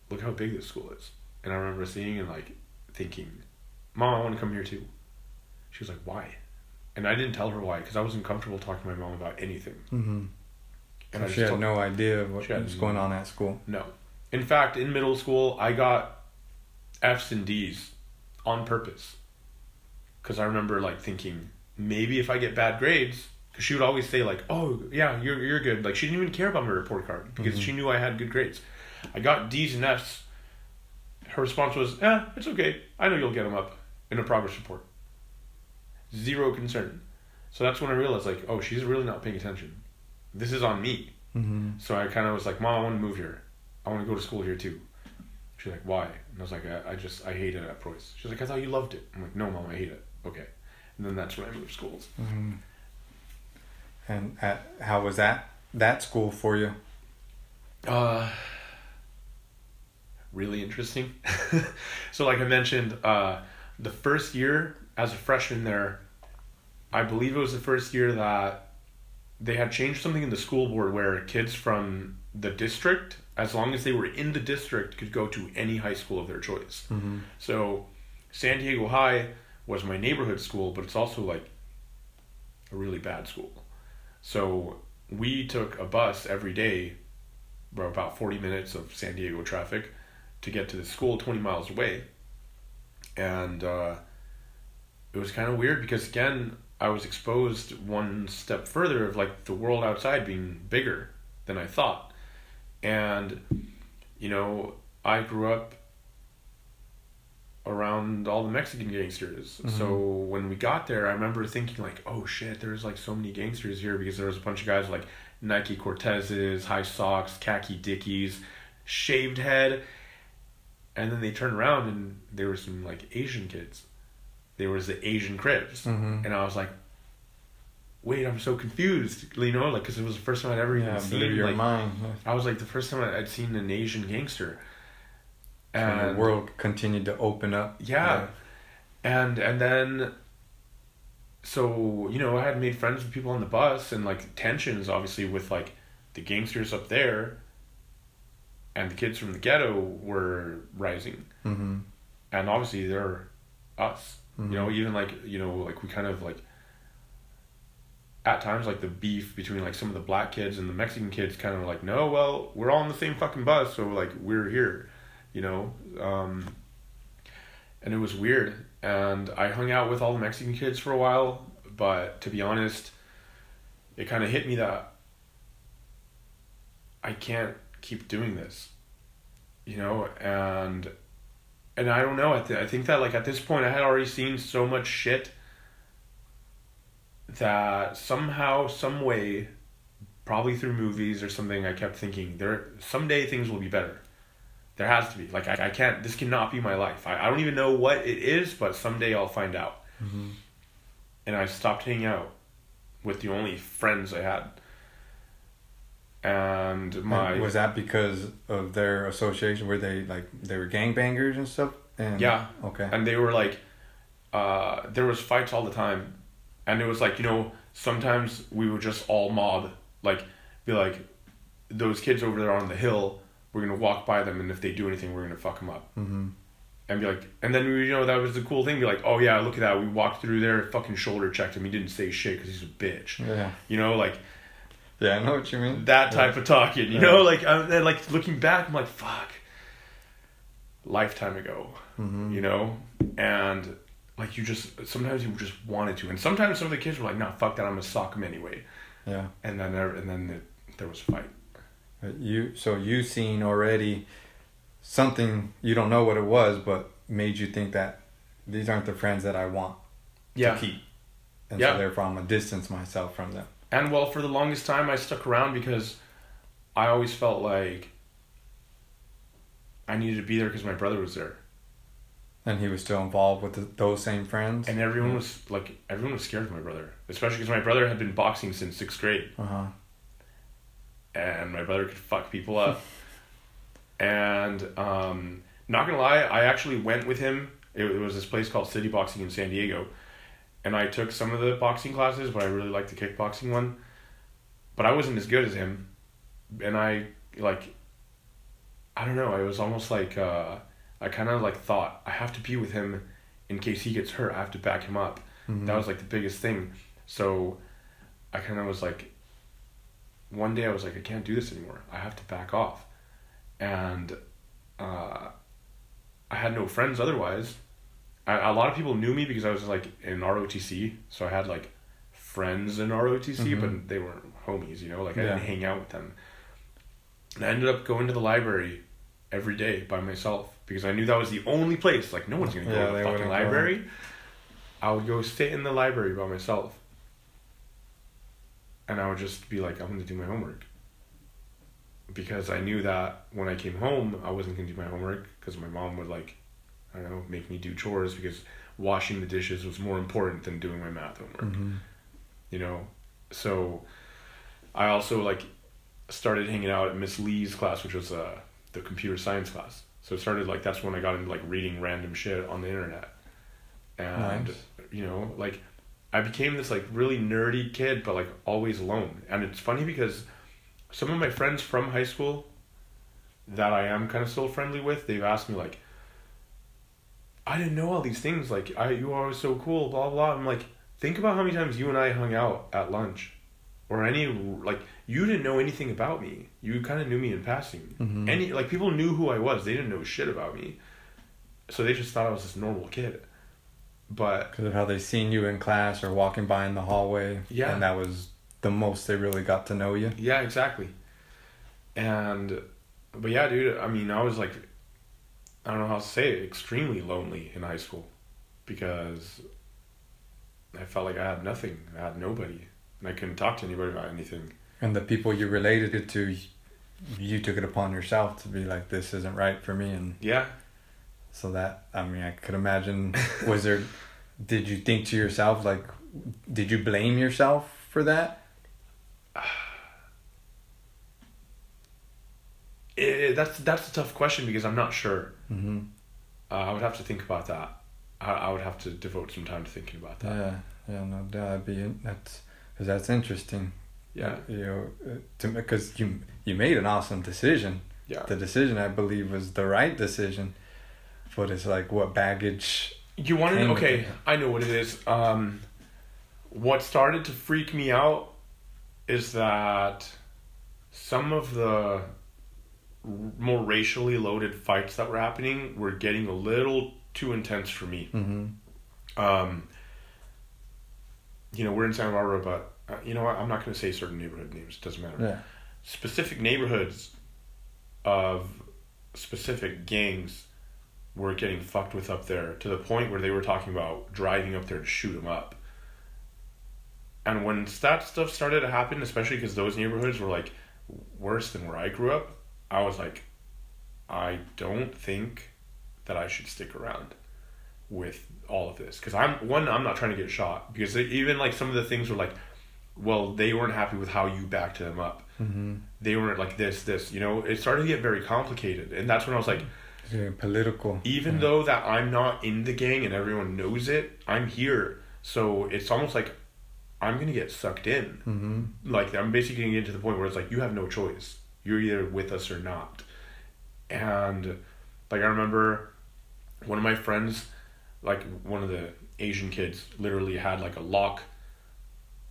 look how big this school is. And I remember seeing and like thinking, Mom, I want to come here too. She was like, why? And I didn't tell her why because I wasn't comfortable talking to my mom about anything. Mm-hmm. And I she had no idea what was going on at school. No. In fact, in middle school, I got F's and D's on purpose. Because I remember like thinking, maybe if I get bad grades, because she would always say like, "Oh yeah, you're you're good." Like she didn't even care about my report card because Mhm. she knew I had good grades. I got D's and F's. Her response was, "Eh, it's okay. I know you'll get them up in a progress report." Zero concern. So that's when I realized like, oh, she's really not paying attention. this is on me. Mm-hmm. So I kind of was like, Mom, I want to move here. I want to go to school here too. She's like, Why? And I was like, I, I just I hate it at Preuss. She's like, I thought you loved it. I'm like, No, Mom, I hate it. Okay. And then that's when I moved schools. Mm-hmm. And at, how was that that school for you? Uh, really interesting. so, like I mentioned, uh, the first year as a freshman there, I believe it was the first year that they had changed something in the school board where kids from the district, as long as they were in the district, could go to any high school of their choice. Mm-hmm. So, San Diego High was my neighborhood school, but it's also like a really bad school. So, we took a bus every day, about 40 minutes of San Diego traffic to get to the school 20 miles away. And uh, it was kind of weird because, again, I was exposed one step further of like the world outside being bigger than I thought. And, you know, I grew up around all the Mexican gangsters. Mhm. So when we got there, I remember thinking like, "Oh shit, there's like so many gangsters here because there was a bunch of guys like Nike Cortezes, high socks, khaki dickies, shaved head." And then they turned around and there were some like Asian kids. There was the Asian Crips. Mm-hmm. and I was like, "Wait, I'm so confused." You know, like because it was the first time I'd ever Yeah, even seen your like mind. I was like the first time I'd seen an Asian gangster. And the world continued to open up. Yeah. And and then so, you know, I had made friends with people on the bus and like tensions obviously with like the gangsters up there and the kids from the ghetto were rising. Mm-hmm. And obviously they're us. Mhm. You know, even like, you know, like we kind of like at times like the beef between like some of the black kids and the Mexican kids kind of like, no, well, we're all on the same fucking bus, so like we're here, you know. Um, and it was weird. And I hung out with all the Mexican kids for a while, but to be honest, it kind of hit me that I can't keep doing this, you know, and and I don't know. I, th- I think that like at this point, I had already seen so much shit that somehow, some way, probably through movies or something, I kept thinking there someday things will be better. There has to be. Like I, I can't. This cannot be my life. I, I don't even know what it is, but someday I'll find out. Mm-hmm. And I stopped hanging out with the only friends I had. And my was that because of their association? Were they like they were gangbangers and stuff? And Yeah. Okay. and they were like uh, there was fights all the time and it was like you know sometimes we would just all mob like be like those kids over there on the hill we're gonna walk by them and if they do anything we're gonna fuck them up Mm-hmm. and be like and then we you know that was the cool thing be like oh yeah look at that we walked through there fucking shoulder checked him he didn't say shit because he's a bitch Yeah. you know like Yeah, I know what you mean. that type of talking you Yeah. know like I'm, like looking back i'm like fuck lifetime ago Mm-hmm. you know and like you just sometimes you just wanted to and sometimes some of the kids were like nah fuck that i'm gonna sock them anyway Yeah. and then there and then it, there was a fight But You so you seen already something you don't know what it was, but made you think that these aren't the friends that I want yeah to keep, and Yeah. so therefore I'm gonna distance myself from them. and well for the longest time i stuck around because i always felt like i needed to be there because my brother was there And he was still involved with the, those same friends. and everyone was like everyone was scared of my brother especially because my brother had been boxing since sixth grade Uh huh. and my brother could fuck people up. and um, not gonna lie, I actually went with him. It, it was this place called City Boxing in San Diego, and I took some of the boxing classes, but I really liked the kickboxing one. But I wasn't as good as him, and I like. I don't know. It was almost like uh, I kind of like thought I have to be with him in case he gets hurt. I have to back him up. Mhm. That was like the biggest thing. So I kind of was like, one day I was like, I can't do this anymore. I have to back off. And uh, I had no friends otherwise. I, a lot of people knew me because I was like in ROTC. So I had like friends in ROTC, Mhm. but they weren't homies, you know? Like I Yeah. didn't hang out with them. And I ended up going to the library every day by myself because I knew that was the only place. Like, no one's to go Yeah, to the fucking library. I would go sit in the library by myself. and I would just be like, I'm gonna do my homework. Because I knew that when I came home, I wasn't gonna do my homework because my mom would like, I don't know, make me do chores because washing the dishes was more important than doing my math homework. Mm-hmm. You know, so I also like started hanging out at Miss Lee's class, which was uh, the computer science class. So it started like that's when I got into like reading random shit on the internet, and Nice. you know like I became this like really nerdy kid, but like always alone. And it's funny because some of my friends from high school that I am kind of still friendly with, they've asked me like, I didn't know all these things. Like I, you are so cool. Blah blah. I'm like, think about how many times you and I hung out at lunch, or any like you didn't know anything about me. You kind of knew me in passing. Mhm. Any like people knew who I was. They didn't know shit about me, so they just thought I was this normal kid. But Because of how they seen you in class or walking by in the hallway. Yeah. And that was the most they really got to know you. Yeah, exactly. And but yeah, dude, I mean, I was like I don't know how to say it, extremely lonely in high school because I felt like I had nothing. I had nobody. And I couldn't talk to anybody about anything. And the people you related it to, you took it upon yourself to be like, this isn't right for me. And Yeah. so that, I mean, I could imagine, was there, did you think to yourself, like, did you blame yourself for that? It, that's that's a tough question because I'm not sure. Mm-hmm. Uh, I would have to think about that. I, I would have to devote some time to thinking about that. Yeah, yeah, no, that'd be, that's, because that's interesting. Yeah. You know, uh, to because you you made an awesome decision. Yeah. The decision I believe was the right decision, but it's like what baggage. You want to Came know? with Okay. I know what it is. Um, what started to freak me out is that some of the more racially loaded fights that were happening were getting a little too intense for me. Mm-hmm. Um, you know, we're in Santa Barbara, but uh, you know what? I'm not going to say certain neighborhood names. It doesn't matter. Yeah. Specific neighborhoods of specific gangs were getting fucked with up there to the point where they were talking about driving up there to shoot them up. And when that stuff started to happen, especially because those neighborhoods were like worse than where I grew up, I was like, I don't think that I should stick around with all of this because I'm one. I'm not trying to get shot because even like some of the things were like, well, they weren't happy with how you backed them up. Mm-hmm. They weren't like this, this. You know, it started to get very complicated, and that's when I was like, political. even Yeah. though that I'm not in the gang and everyone knows it, I'm here. So it's almost like I'm gonna get sucked in. Mm-hmm. Like I'm basically gonna to the point where it's like you have no choice. You're either with us or not. And like I remember one of my friends, like one of the Asian kids, literally had like a lock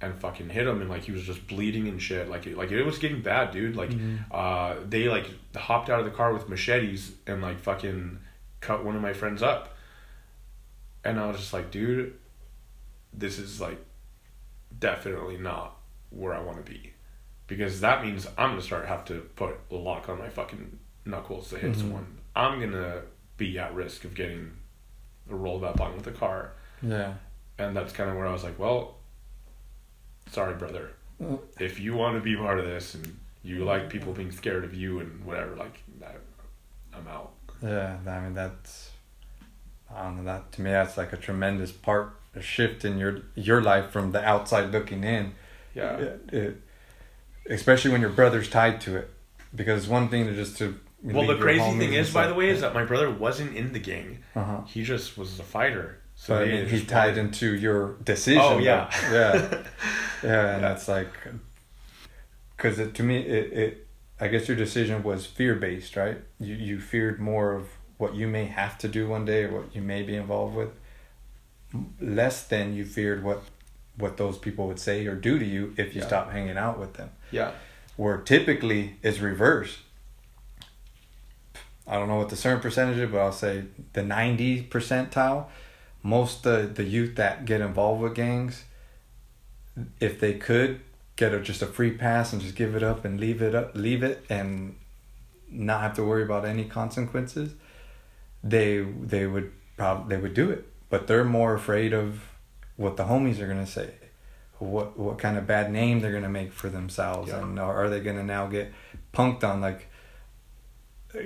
and fucking hit him and like he was just bleeding and shit. Like it, like it was getting bad, dude. Like uh they like hopped out of the car with machetes and like fucking cut one of my friends up. And I was just like, dude, this is like definitely not where I want to be. Because that means I'm gonna start have to put a lock on my fucking knuckles to hit Mhm. someone. I'm gonna be at risk of getting rolled up on with a car. Yeah. And that's kind of where I was like, well, sorry, brother. Mm. If you want to be part of this and you like people being scared of you and whatever, like, that, I'm out. Yeah, I mean that's I don't know that to me that's like a tremendous part a shift in your your life from the outside looking in. Yeah. It, it- especially when your brother's tied to it, because one thing to just to. Well, the crazy thing is, by the way, is that my brother wasn't in the gang. uh huh. He just was a fighter. So I mean, he tied wanted- into your decision. Oh, but- yeah. yeah, yeah, and Yeah. that's like, because it, to me, it, it, I guess your decision was fear based, right? You you feared more of what you may have to do one day or what you may be involved with, less than you feared what what those people would say or do to you if you Yeah. stop hanging out with them. Yeah. Where typically it's reverse. I don't know what the certain percentage is, but I'll say the ninety percentile. Most the the youth that get involved with gangs, if they could get a, just a free pass and just give it up and leave it up, leave it and not have to worry about any consequences, they they would probably they would do it. But they're more afraid of what the homies are gonna say, what what kind of bad name they're gonna make for themselves, Yeah. and are they gonna now get punked on like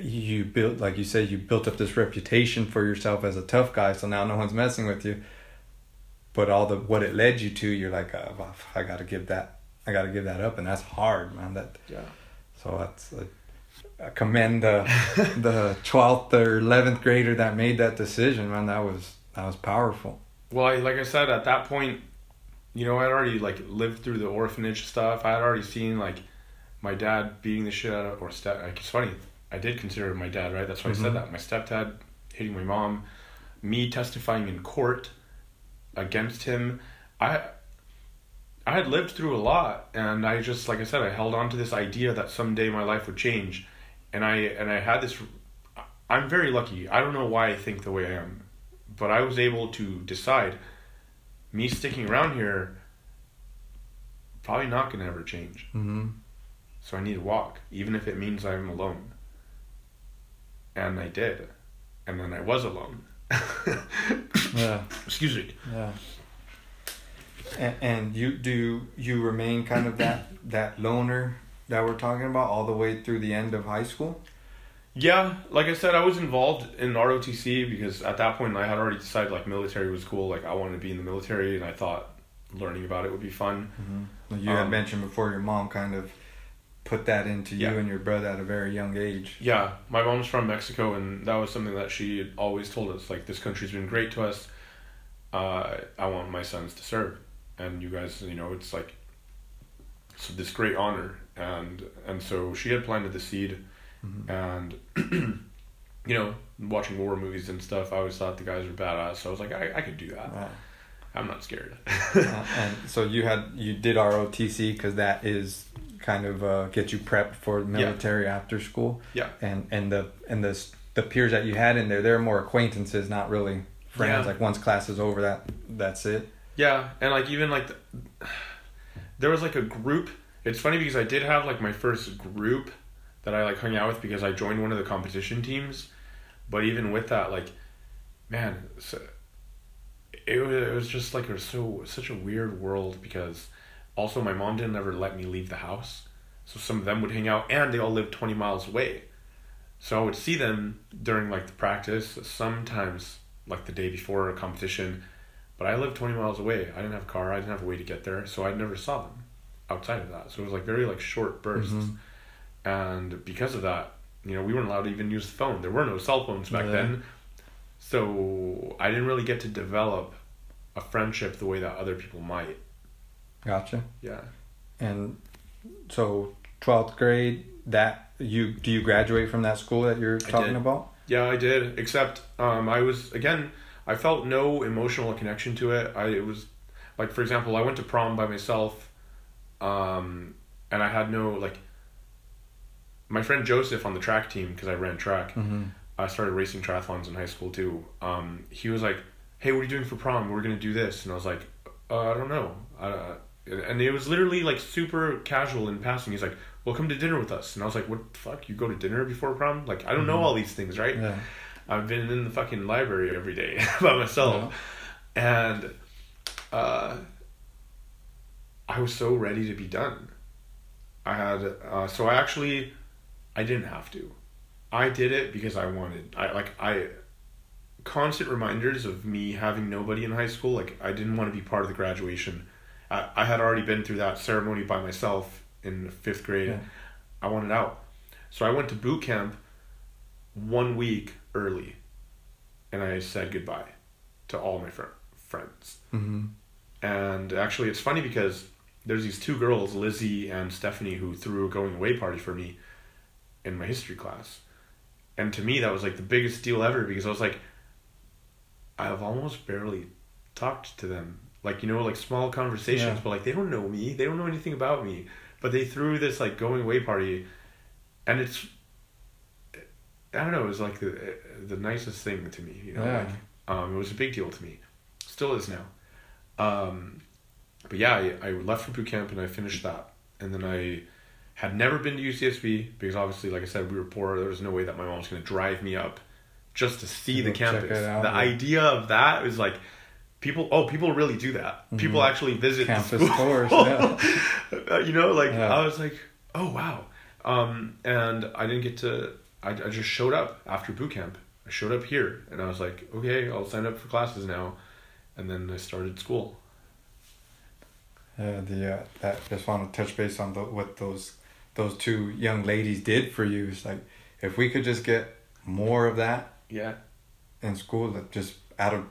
you built like you said you built up this reputation for yourself as a tough guy, so now no one's messing with you. But all the what it led you to, you're like, well, I gotta give that, I gotta give that up, and that's hard, man. That Yeah. so that's uh, I commend the the twelfth or eleventh grader that made that decision, man. That was that was powerful. Well, I, like I said, at that point, you know, I'd already like lived through the orphanage stuff. I had already seen like my dad beating the shit out of, or step. Like, it's funny. I did consider my dad, right? That's why I Mhm. said that. My stepdad hitting my mom, me testifying in court against him. I I had lived through a lot, and I just like I said, I held on to this idea that someday my life would change, and I and I had this. I'm very lucky. I don't know why I think the way I am, but I was able to decide. Me sticking around here, probably not gonna ever change. Mm-hmm. So I need to walk, even if it means I'm alone. And I did, and then I was alone. Yeah. Excuse me. Yeah. And, and you do you remain kind of that that loner that we're talking about all the way through the end of high school? Yeah, like I said, I was involved in ROTC because at that point I had already decided like military was cool. Like I wanted to be in the military, and I thought learning about it would be fun. Mm-hmm. You had Um, mentioned before your mom kind of put that into you and your brother at a very young age. Yeah, my mom's from Mexico, and that was something that she always told us. Like this country's been great to us. Uh, I want my sons to serve, and you guys, you know, it's like so this great honor, and and so she had planted the seed, Mhm. and you know, watching war movies and stuff, I always thought the guys were badass. So I was like, I, I could do that. Right. I'm not scared. Uh, and so you had you did ROTC because that is kind of uh, get you prepped for military after school. Yeah. And and the and the the peers that you had in there, they're more acquaintances, not really friends. Yeah. Like once class is over, that that's it. Yeah, and like even like the, there was like a group. It's funny because I did have like my first group that I like hung out with because I joined one of the competition teams, but even with that, like, man, so, it was it was just like it was so such a weird world because also my mom didn't ever let me leave the house, so some of them would hang out and they all lived twenty miles away, so I would see them during like the practice sometimes like the day before a competition but I lived 20 miles away. I didn't have a car. I didn't have a way to get there, so I never saw them outside of that. So it was like very like short bursts, Mhm. and because of that, you know, we weren't allowed to even use the phone. There were no cell phones back Yeah. then, so I didn't really get to develop a friendship the way that other people might. Gotcha. Yeah. And so twelfth grade, that you do you graduate from that school that you're talking about? Yeah, I did. Except um, I was again. I felt no emotional connection to it. I it was like for example, I went to prom by myself, um, and I had no like. My friend Joseph on the track team because I ran track. Mm-hmm. I started racing triathlons in high school too. Um, he was like, "Hey, what are you doing for prom? We're gonna do this," and I was like, uh, "I don't know." Uh, and it was literally like super casual in passing. He's like, "Well, come to dinner with us," and I was like, "What the fuck? You go to dinner before prom? Like, I don't know Mhm. all these things, right?" Yeah. I've been in the fucking library every day by myself, and uh, I was so ready to be done. I had uh, so I actually I didn't have to. I did it because I wanted. I like I constant reminders of me having nobody in high school. Like I didn't want to be part of the graduation. I, I had already been through that ceremony by myself in fifth grade. Yeah. I wanted out, so I went to boot camp one week early, and I said goodbye to all my fr- friends. Mm-hmm. And actually, it's funny because there's these two girls, Lizzie and Stephanie, who threw a going away party for me in my history class. And to me, that was like the biggest deal ever because I was like, I've almost barely talked to them. Like, you know, like small conversations, Yeah. but like they don't know me. They don't know anything about me. But they threw this like going away party. And it's, I don't know, it was like the, the nicest thing to me, you know, Yeah. like, um, it was a big deal to me. Still is now. Um, but yeah, I, I left for boot camp and I finished that. And then I had never been to UCSB because obviously, like I said, we were poor. There was no way that my mom was going to drive me up just to see the campus. the yeah. idea of that was like people oh people really do that people Mhm. actually visit the Campus tours, yeah. Uh, you know like Yeah. i was like oh wow um, and i didn't get to I, I just showed up after boot camp i showed up here and i was like okay i'll sign up for classes now and then i started school Yeah, the uh, that just want to touch base on the, what those those two young ladies did for you. It's like if we could just get more of that yeah in school, that just out of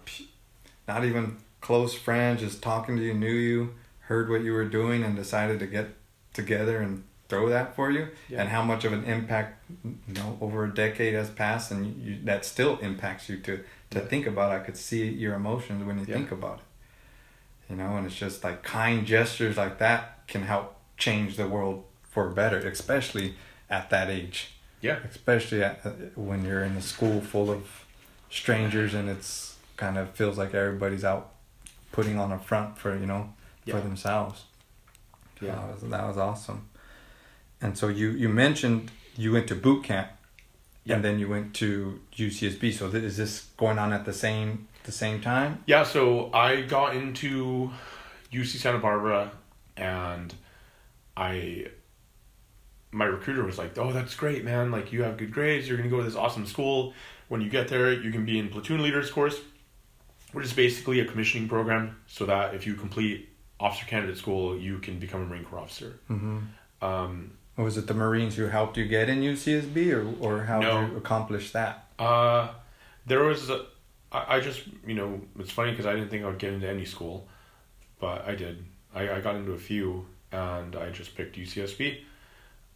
not even close friends, just talking to you, knew you, heard what you were doing, and decided to get together and throw that for you, Yeah. and how much of an impact you know over a decade has passed, and you, you, that still impacts you to to Yeah. think about. I could see your emotions when you Yeah. think about it. You know, and it's just like kind gestures like that can help change the world for better, especially at that age yeah especially at, uh, when you're in a school full of strangers and it's kind of feels like everybody's out putting on a front for you know for themselves Yeah. that was, that was awesome and so you you mentioned you went to boot camp Yeah. and then you went to UCSB so th- is this going on at the same the same time Yeah, so I got into UC Santa Barbara and I my recruiter was like, "Oh, that's great, man. Like you have good grades, you're going to go to this awesome school. When you get there, you can be in platoon leaders course, which is basically a commissioning program so that if you complete officer candidate school, you can become a Marine Corps officer." mm-hmm. Um was it the Marines who helped you get in UCSB or or how No. did you accomplish that Uh, there was, a, I, I just, you know, it's funny because I didn't think I would get into any school, but I did. I, I got into a few and I just picked UCSB.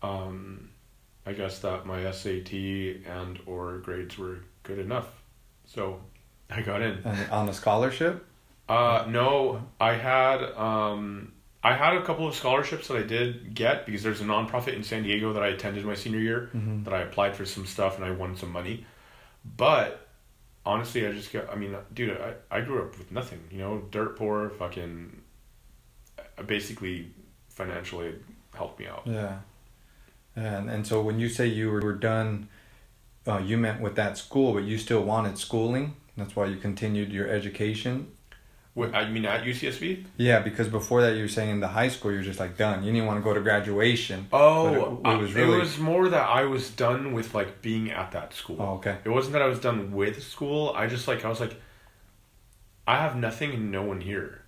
Um, I guess that my SAT and or grades were good enough. So I got in. and on a scholarship Uh, no, I had um, I had a couple of scholarships that I did get because there's a nonprofit in San Diego that I attended my senior year Mhm. that I applied for some stuff and I won some money. But honestly, I just got. I mean, dude, I, I grew up with nothing. You know, dirt poor, fucking. uh, Basically, financially helped me out. Yeah. And and so when you say you were, were done, uh, you meant with that school, but you still wanted schooling. That's why you continued your education. Wait, I mean, at UCSB. Yeah, because before that you were saying in the high school you're just like done. You didn't want to go to graduation. Oh, it- it uh, was really- it was more that I was done with like being at that school. Oh, okay. It wasn't that I was done with school. I just like I was like, I have nothing and no one here.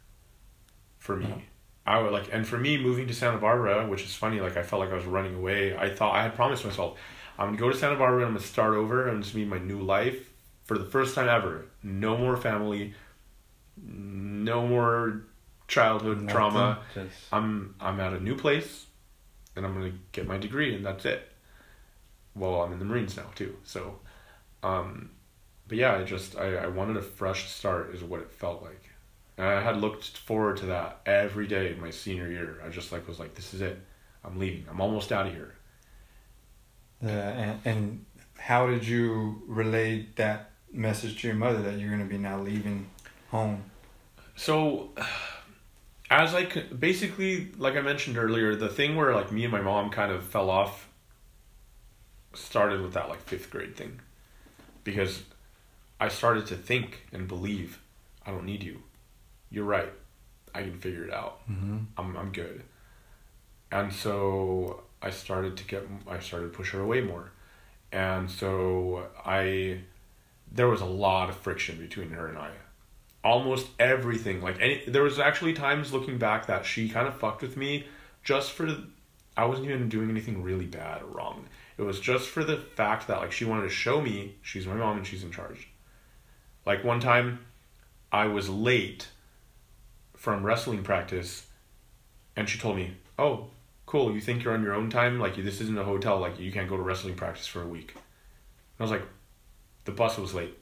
For me, Uh-huh. I would like, and for me moving to Santa Barbara, which is funny. Like I felt like I was running away. I thought I had promised myself, I'm gonna go to Santa Barbara and I'm gonna start over and just be my new life for the first time ever. No more family. No more childhood Nothing, trauma. Just, I'm I'm at a new place, and I'm gonna get my degree, and that's it. Well, I'm in the Marines now too, so, um, but yeah, I just I, I wanted a fresh start, is what it felt like. And I had looked forward to that every day in my senior year. I just like was like, this is it. I'm leaving. I'm almost out of here. yeah, and and how did you relate that message to your mother that you're gonna be now leaving home? So, as I could, basically, like I mentioned earlier, the thing where like me and my mom kind of fell off started with that like fifth grade thing, because I started to think and believe, I don't need you. You're right. I can figure it out. Mm-hmm. I'm I'm good. And so I started to get I started to push her away more. And so I there was a lot of friction between her and I. Almost everything like any there was actually times looking back that she kind of fucked with me just for I wasn't even doing anything really bad or wrong. It was just for the fact that like she wanted to show me she's my mom and she's in charge. Like one time I was late from wrestling practice and she told me, "Oh, cool. You think you're on your own time? Like this isn't a hotel. Like you can't go to wrestling practice for a week." And I was like, "The bus was late.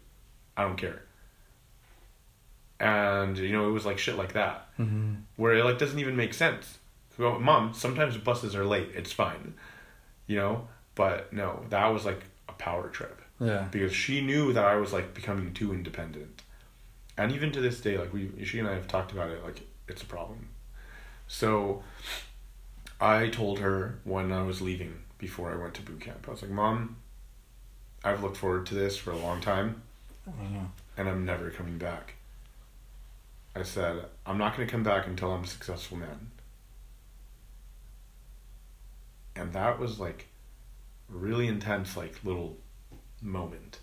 I don't care." And you know, it was like shit like that, Mm-hmm. where it like doesn't even make sense. Well, Mom, sometimes buses are late. It's fine, you know. But no, that was like a power trip Yeah. because she knew that I was like becoming too independent. And even to this day, like we, she and I have talked about it, like it's a problem. So I told her when I was leaving before I went to boot camp, I was like, Mom, I've looked forward to this for a long time and I'm never coming back. I said, I'm not going to come back until I'm a successful man. And that was like really intense, like little moment.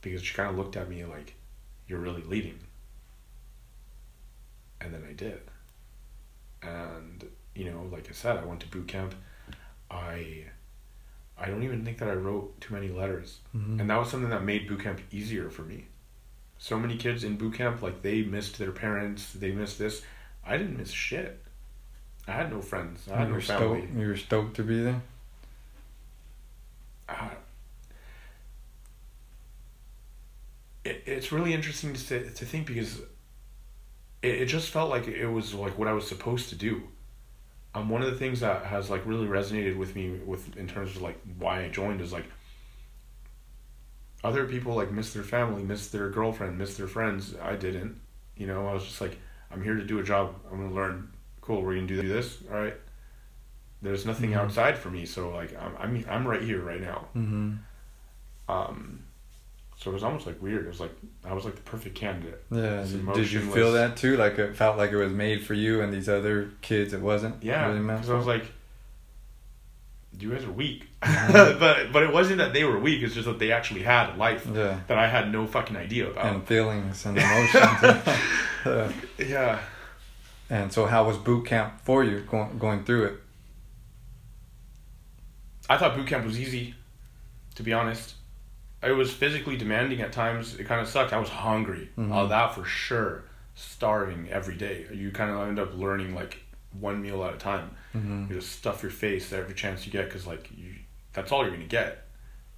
Because she kind of looked at me like, You're really leaving. And then I did. And, you know, like I said, I went to boot camp. I I don't even think that I wrote too many letters. Mhm. And that was something that made boot camp easier for me. So many kids in boot camp, like they missed their parents, they missed this. I didn't miss shit. I had no friends. I had you no family. stoked. You were stoked to be there. Uh, it, it's really interesting to to think because it, it just felt like it was like what I was supposed to do. Um, one of the things that has like really resonated with me with in terms of like why I joined is like other people like miss their family, miss their girlfriend, miss their friends. I didn't. You know, I was just like, I'm here to do a job. I'm gonna learn. Cool, we're gonna do this. All right. There's nothing Mhm. outside for me, so like I'm I'm I'm right here right now. Mm-hmm. Um, so it was almost like weird. It was like I was like the perfect candidate. Yeah. Did you feel that too? Like it felt like it was made for you and these other kids. It wasn't. Yeah, Really because I was like, you guys are weak. Mhm. but but it wasn't that they were weak. It's just that they actually had a life Yeah. that I had no fucking idea about. And feelings and emotions. Yeah. yeah. And so, how was boot camp for you going going through it? I thought boot camp was easy, to be honest. It was physically demanding at times. It kind of sucked. I was hungry. Mhm. Oh, that for sure. Starving every day. You kind of end up learning like one meal at a time. Mm-hmm. You just stuff your face every chance you get because like you, that's all you're gonna get,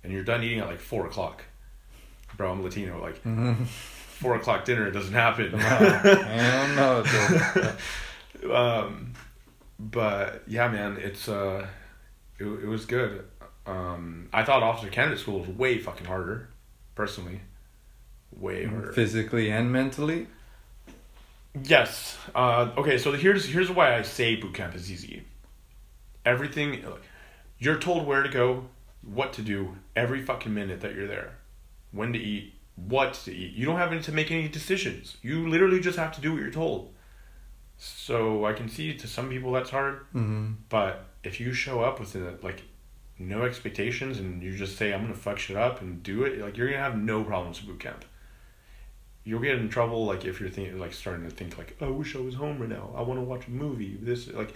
and you're done eating at like four o'clock. Bro, I'm Latino. Like Mm-hmm. four o'clock dinner doesn't happen. I don't know. um, but yeah, man, it's uh, it, it was good. Um, I thought officer candidate school was way fucking harder, personally, way harder. Physically and mentally. Yes. Uh, okay, so here's here's why I say boot camp is easy. Everything, you're told where to go, what to do every fucking minute that you're there, when to eat, what to eat. You don't have to make any decisions. You literally just have to do what you're told. So I can see to some people that's hard, Mm-hmm. but if you show up with it, like no expectations and you just say I'm gonna fuck shit up and do it, like you're gonna have no problems with boot camp. You'll get in trouble like if you're thinking like starting to think like, oh, I wish I was home right now. I want to watch a movie. This like,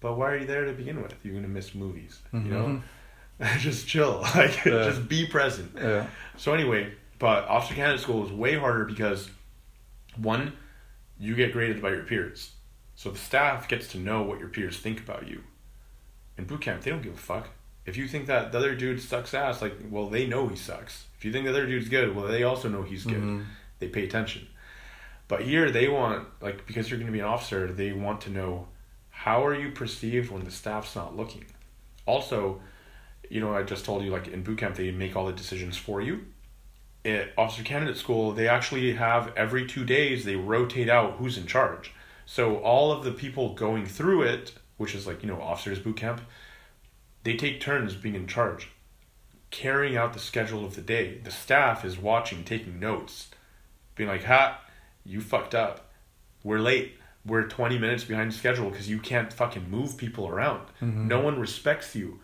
but why are you there to begin with? You're gonna miss movies. You know, just chill. Like Mm-hmm. Yeah. just be present. Yeah. So anyway, but officer candidate school is way harder because one, you get graded by your peers. So the staff gets to know what your peers think about you. In boot camp, they don't give a fuck. If you think that the other dude sucks ass, like, well, they know he sucks. If you think the other dude's good, well, they also know he's good. Mhm. They pay attention. But here, they want, like, because you're going to be an officer, they want to know how are you perceived when the staff's not looking. Also, you know, I just told you, like, in boot camp, they make all the decisions for you. At officer candidate school, they actually have every two days, they rotate out who's in charge. So all of the people going through it, which is like, you know, officers boot camp, they take turns being in charge, carrying out the schedule of the day. The staff is watching, taking notes, being like, ha, you fucked up. We're late. We're 20 minutes behind schedule because you can't fucking move people around. Mhm. No one respects you.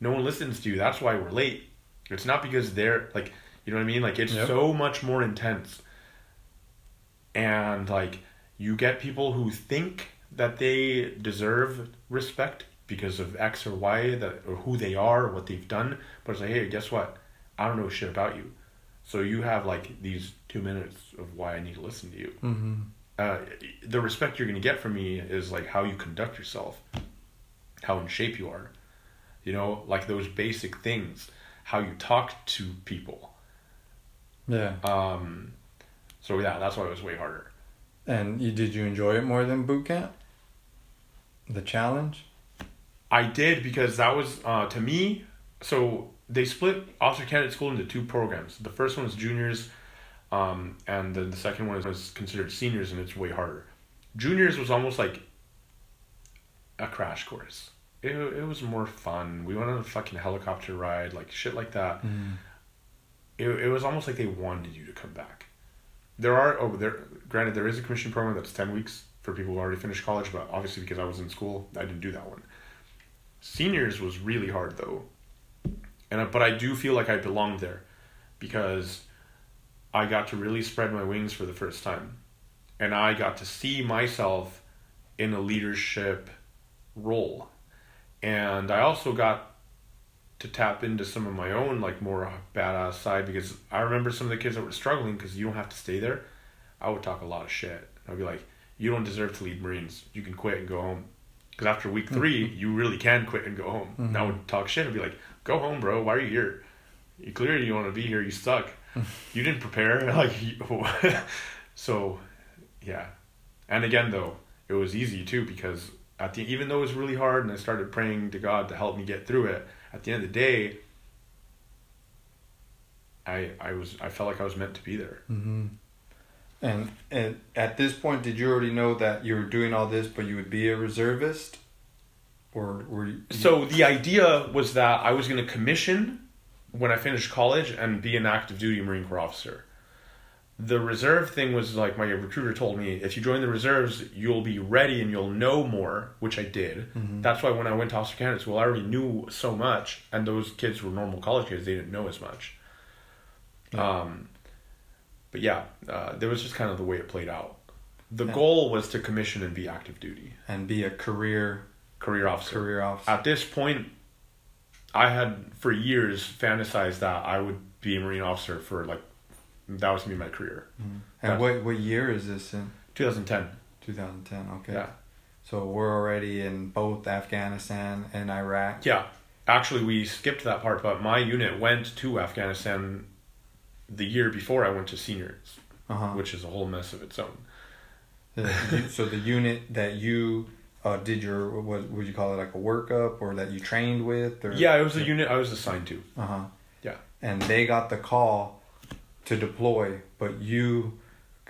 No one listens to you. That's why we're late. It's not because they're like, you know what I mean? Like, it's Yep. so much more intense. And like, you get people who think that they deserve respect because of X or Y that or who they are or what they've done. But it's like, hey, guess what? I don't know shit about you. So you have like these two minutes of why I need to listen to you. Mm-hmm. Uh, the respect you're gonna get from me is like how you conduct yourself, how in shape you are, you know, like those basic things, how you talk to people. Yeah. Um, so yeah, that's why it was way harder. And you did you enjoy it more than boot camp? The challenge. I did because that was uh, to me. So they split officer candidate school into two programs. The first one is juniors, um, and then the second one is, is considered seniors, and it's way harder. Juniors was almost like a crash course. It, it was more fun. We went on a fucking helicopter ride, like shit like that. Mm. It, it was almost like they wanted you to come back. there are oh there granted there is a commission program that's ten weeks for people who already finished college, but obviously because I was in school, I didn't do that one. Seniors was really hard though, and but I do feel like I belonged there, because I got to really spread my wings for the first time, and I got to see myself in a leadership role, and I also got to tap into some of my own like more badass side because I remember some of the kids that were struggling because you don't have to stay there. I would talk a lot of shit. I'd be like, "You don't deserve to lead Marines. You can quit and go home." Because after week 3 you really can quit and go home. And I would talk shit. I'd be like, "Go home, bro. Why are you here? You clearly you want to be here. You suck. you didn't prepare." Like, so, yeah. And again, though, it was easy too because at the even though it was really hard, and I started praying to God to help me get through it. At the end of the day, I I was I felt like I was meant to be there. Mm-hmm. And and at this point, did you already know that you were doing all this, but you would be a reservist, or were you? So the idea was that I was going to commission when I finished college and be an active duty Marine Corps officer. The reserve thing was like my recruiter told me if you join the reserves, you'll be ready and you'll know more, which I did. That's why when I went to officer candidate school, I already knew so much, and those kids were normal college kids; they didn't know as much. Yeah. Um, but yeah, uh, there was just kind of the way it played out. The Yeah. goal was to commission and be active duty and be a career career officer. career officer. At this point, I had for years fantasized that I would be a Marine officer for like that was be my career. and that's- what what year is this in? 2010. 2010. Okay. Yeah. So we're already in both Afghanistan and Iraq. Yeah. Actually, we skipped that part, but my unit went to Afghanistan the year before I went to seniors, Uh huh. which is a whole mess of its own. so the unit that you uh, did your what would you call it like a workup or that you trained with or Yeah, it was a unit I was assigned to. uh huh Yeah. and they got the call to deploy but you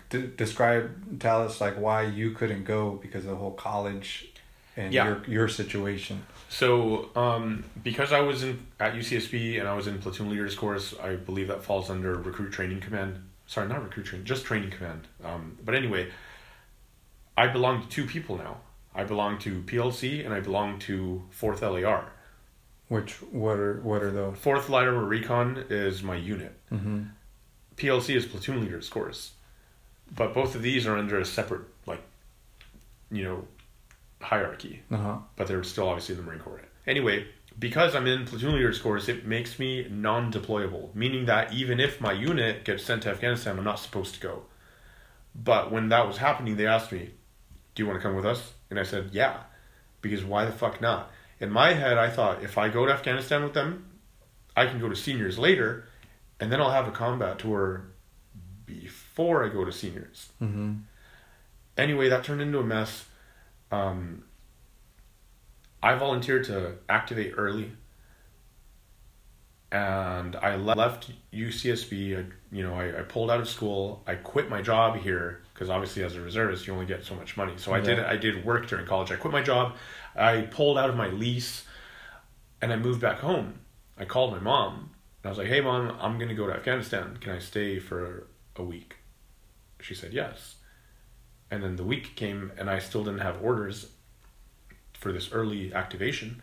d- describe tell us like why you couldn't go because of the whole college and Yeah. your your situation So, um, because I was in at UCSB and I was in platoon leaders course, I believe that falls under recruit training command. Sorry, not recruit training, just training command. Um, but anyway, I belong to two people now. I belong to PLC and I belong to Fourth LAR. which what are what are those Fourth Light Armored Recon is my unit. mm-hmm. PLC is platoon leaders course, but both of these are under a separate like, you know, hierarchy uh-huh but they're still obviously in the Marine Corps. Anyway, because I'm in platoon leaders course, it makes me non-deployable, meaning that even if my unit gets sent to Afghanistan, I'm not supposed to go. But when that was happening, they asked me, "Do you want to come with us?" And I said, "Yeah," because why the fuck not? In my head, I thought if I go to Afghanistan with them, I can go to seniors later, and then I'll have a combat tour before I go to seniors mm-hmm. anyway, that turned into a mess. Um, I volunteered to activate early, and I le- left UCSB. I, you know, I, I pulled out of school. I quit my job here because obviously, as a reservist, you only get so much money. So I did. I did work during college. I quit my job. I pulled out of my lease, and I moved back home. I called my mom. And I was like, "Hey, mom, I'm gonna go to Afghanistan. Can I stay for a week?" She said yes. And then the week came, and I still didn't have orders for this early activation.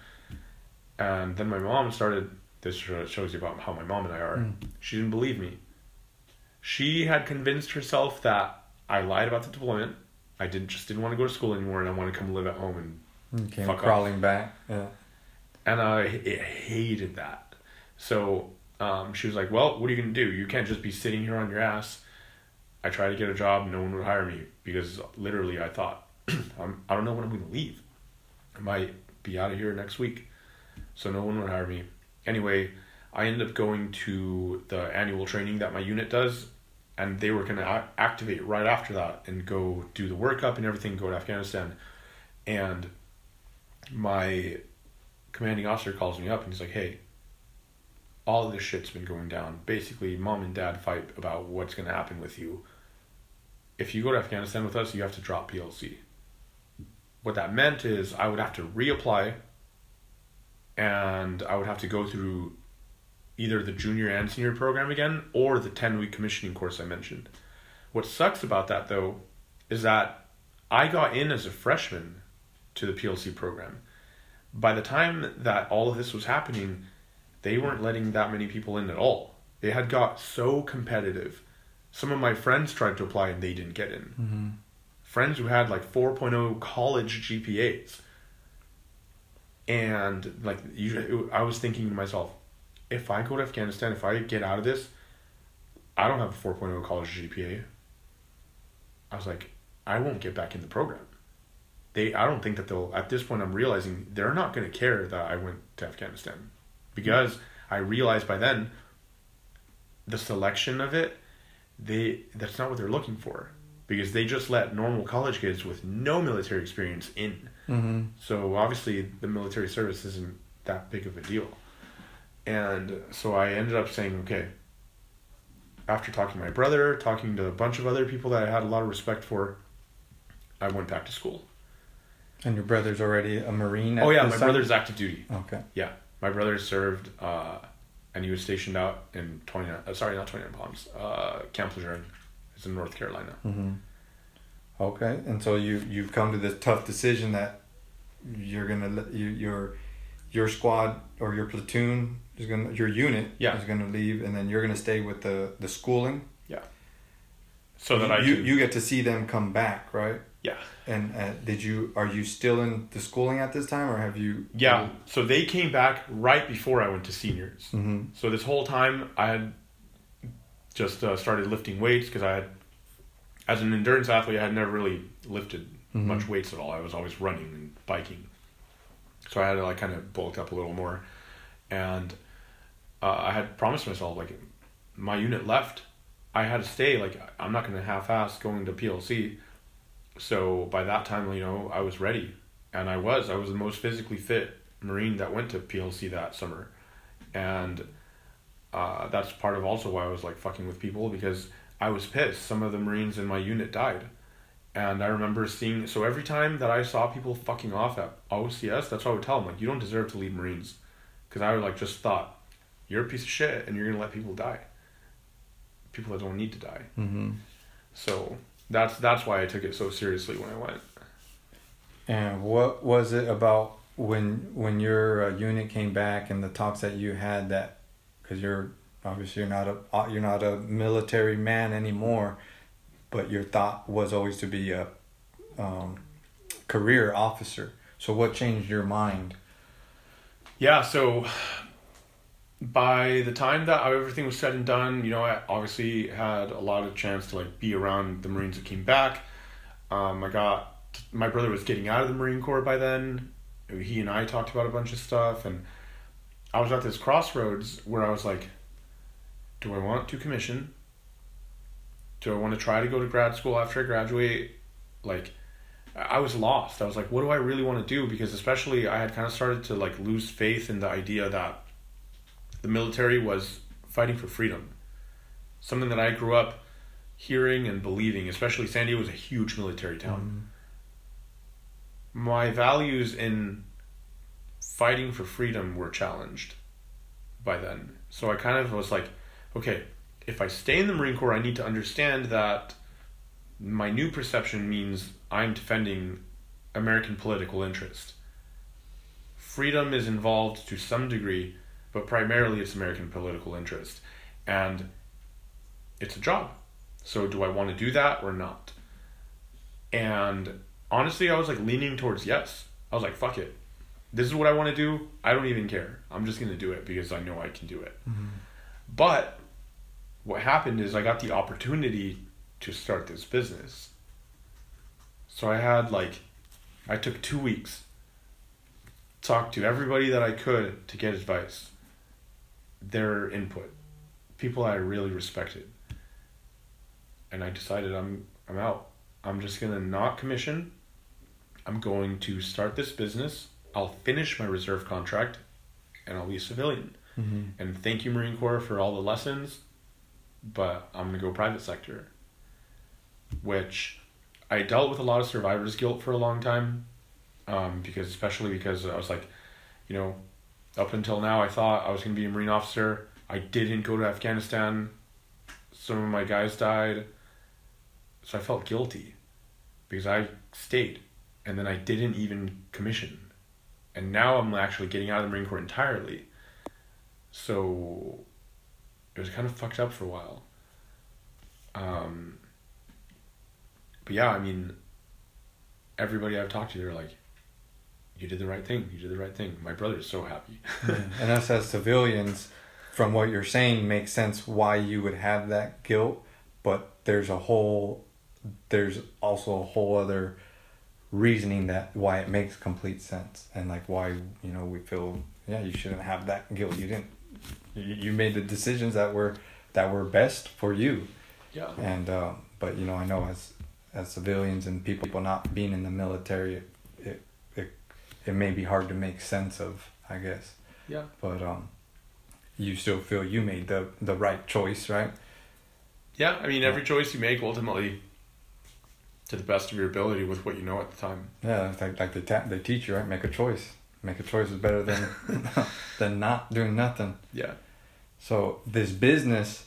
And then my mom started. This shows you about how my mom and I are. Mm. She didn't believe me. She had convinced herself that I lied about the deployment. I didn't just didn't want to go to school anymore, and I want to come live at home. And Fuck off. crawling back yeah and I hated that. So um, she was like, "Well, what are you gonna do? You can't just be sitting here on your ass." I tried to get a job, no one would hire me because literally I thought, I'm, I don't know when I'm gonna leave. I might be out of here next week, so no one would hire me. Anyway, I ended up going to the annual training that my unit does, and they were gonna a- activate right after that and go do the workup and everything, go to Afghanistan, and my commanding officer calls me up and he's like, "Hey, all of this shit's been going down. Basically, mom and dad fight about what's going to happen with you. If you go to Afghanistan with us, you have to drop PLC." What that meant is I would have to reapply and I would have to go through either the junior and senior program again or the 10 week commissioning course I mentioned, what sucks about that though is that I got in as a freshman to the PLC program. By the time that all of this was happening, they weren't letting that many people in at all. They had got so competitive. Some of my friends tried to apply and they didn't get in. Mm-hmm. Friends who had like 4.0 college GPAs. And like I was thinking to myself, if I go to Afghanistan, if I get out of this, I don't have a 4.0 college GPA. I was like, I won't get back in the program. They, I don't think that they'll. At this point, I'm realizing they're not going to care that I went to Afghanistan, because I realized by then. The selection of it, they that's not what they're looking for, because they just let normal college kids with no military experience in. Mm-hmm. So obviously, the military service isn't that big of a deal. And so I ended up saying, okay, after talking to my brother, talking to a bunch of other people that I had a lot of respect for, I went back to school. And your brother's already a Marine. oh, yeah, my time? brother's active duty. Okay. Yeah, my brother served, uh, and he was stationed out in 29, uh, sorry, not 29 Palms, uh, Camp Lejeune. It's in North Carolina. Mm-hmm. Okay, and so you you've come to this tough decision that you're gonna let you your your squad or your platoon is gonna your unit Yeah. is gonna leave, and then you're gonna stay with the the schooling. Yeah. So that I you can, you get to see them come back, right? Yeah. And uh, did you are you still in the schooling at this time, or have you? yeah, so they came back right before I went to seniors. Mm-hmm. So this whole time I had just uh, started lifting weights because I had, as an endurance athlete, I had never really lifted Mhm. much weights at all. I was always running and biking, so I had to like kind of bulk up a little more, and uh, I had promised myself like my unit left, I had to stay. Like I'm not gonna half-ass going to PLC. So by that time, you know, I was ready, and I was. I was the most physically fit Marine that went to PLC that summer, and uh, that's part of also why I was like fucking with people because I was pissed. Some of the Marines in my unit died, and I remember seeing. So every time that I saw people fucking off at OCS, that's what I would tell them like, you don't deserve to lead Marines, because I would like just thought, you're a piece of shit, and you're gonna let people die. People that don't need to die. Mm-hmm. So that's that's why I took it so seriously when I went. And what was it about when when your uh, unit came back and the talks that you had that because you're obviously you're not a uh, you're not a military man anymore, but your thought was always to be a um, career officer. So what changed your mind? Yeah, so by the time that everything was said and done, you know, I obviously had a lot of chance to like be around the Marines that came back. Um, I got my brother was getting out of the Marine Corps by then. He and I talked about a bunch of stuff, and I was at this crossroads where I was like, do I want to commission? Do I want to try to go to grad school after I graduate? Like, I was lost. I was like, what do I really want to do? Because especially I had kind of started to like lose faith in the idea that the military was fighting for freedom. Something that I grew up hearing and believing, especially San Diego was a huge military town. Mm-hmm. My values in fighting for freedom were challenged by then. So I kind of was like, okay, if I stay in the Marine Corps, I need to understand that my new perception means I'm defending American political interest. Freedom is involved to some degree, but primarily it's American political interest. And it's a job. So do I want to do that or not? And honestly, I was like leaning towards yes. I was like, fuck it. This is what I want to do. I don't even care. I'm just going to do it because I know I can do it. Mm-hmm. But what happened is I got the opportunity to start this business. So I had like, I took two weeks, talked to everybody that I could to get advice, their input, people I really respected. And I decided I'm I'm out. I'm just gonna not commission. I'm going to start this business. I'll finish my reserve contract, and I'll be a civilian. Mm-hmm. And thank you, Marine Corps, for all the lessons. But I'm gonna go private sector. Which I dealt with a lot of survivor's guilt for a long time, um, because especially because I was like, you know, up until now I thought I was gonna be a Marine officer. I didn't go to Afghanistan. Some of my guys died. So I felt guilty because I stayed and then I didn't even commission. And now I'm actually getting out of the Marine Corps entirely. So it was kind of fucked up for a while. Um, but yeah, I mean, everybody I've talked to, they're like, you did the right thing. You did the right thing. My brother's so happy. and us as civilians, from what you're saying, makes sense why you would have that guilt. But there's a whole, there's also a whole other reasoning that why it makes complete sense and like why you know we feel yeah you shouldn't have that guilt. You didn't. You, you made the decisions that were that were best for you. Yeah. And uh, but you know I know as as civilians and people not being in the military, it it it may be hard to make sense of. I guess. Yeah. But um, you still feel you made the the right choice, right? Yeah, I mean, every choice you make ultimately to the best of your ability with what you know at the time. Yeah, like like they ta- they teach you right. Make a choice. Make a choice is better than than not doing nothing. Yeah. So this business,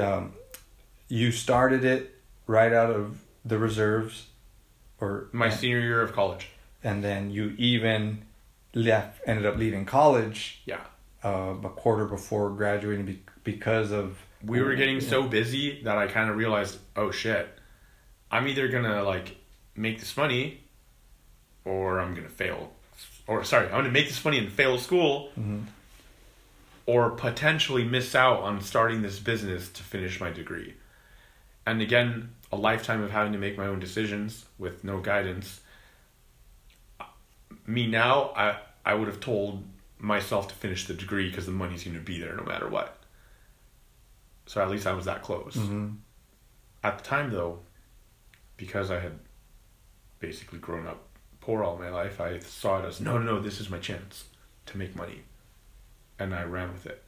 um, you started it right out of the reserves, or My senior year of college. And then you even left ended up leaving college Yeah. uh, a quarter before graduating be- because of We were getting so busy that I kind of realized, oh shit, I'm either gonna like make this money, or I'm gonna fail, or sorry, I'm gonna make this money and fail school, Mhm. or potentially miss out on starting this business to finish my degree. And again, a lifetime of having to make my own decisions with no guidance. Me now, I I would have told myself to finish the degree because the money's going to be there no matter what. So at least I was that close. Mhm. At the time, though, because I had basically grown up poor all my life, I saw it as no, no, no, this is my chance to make money, and I ran with it.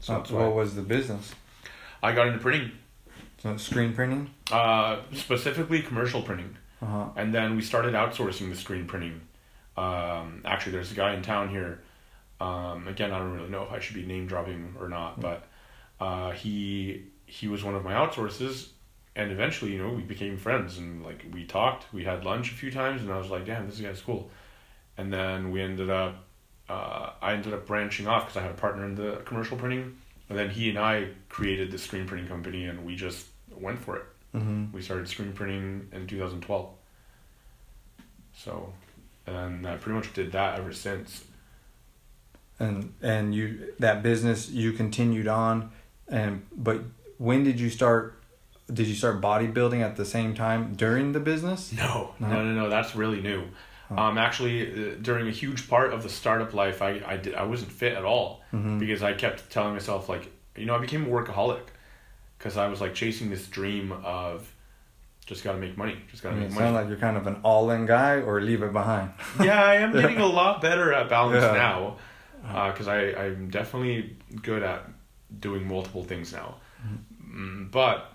So Uh, what was the business? I got into printing, So screen printing. uh, specifically commercial printing, Uh huh. and then we started outsourcing the screen printing. Um, actually, there's a guy in town here. Um, again, I don't really know if I should be name dropping or not, but uh, he he was one of my outsources, and eventually, you know, we became friends and like we talked. We had lunch a few times, and I was like, "Damn, this guy's cool." And then we ended up, uh, I ended up branching off because I had a partner in the commercial printing, and then he and I created the screen printing company, and we just went for it. Mm-hmm. We started screen printing in 2012. So, and I pretty much did that ever since. And and you that business you continued on, and but when did you start? Did you start bodybuilding at the same time during the business? No, No? no, no, no. That's really new. Oh. Um, actually, uh, during a huge part of the startup life, I, I did I wasn't fit at all Mhm. because I kept telling myself like, you know, I became a workaholic because I was like chasing this dream of just got to make money, just got I to mean, make money. sounds like you're kind of an all-in guy, or leave it behind. yeah, I am getting a lot better at balance Yeah. now because I I'm definitely good at doing multiple things now. Mm, but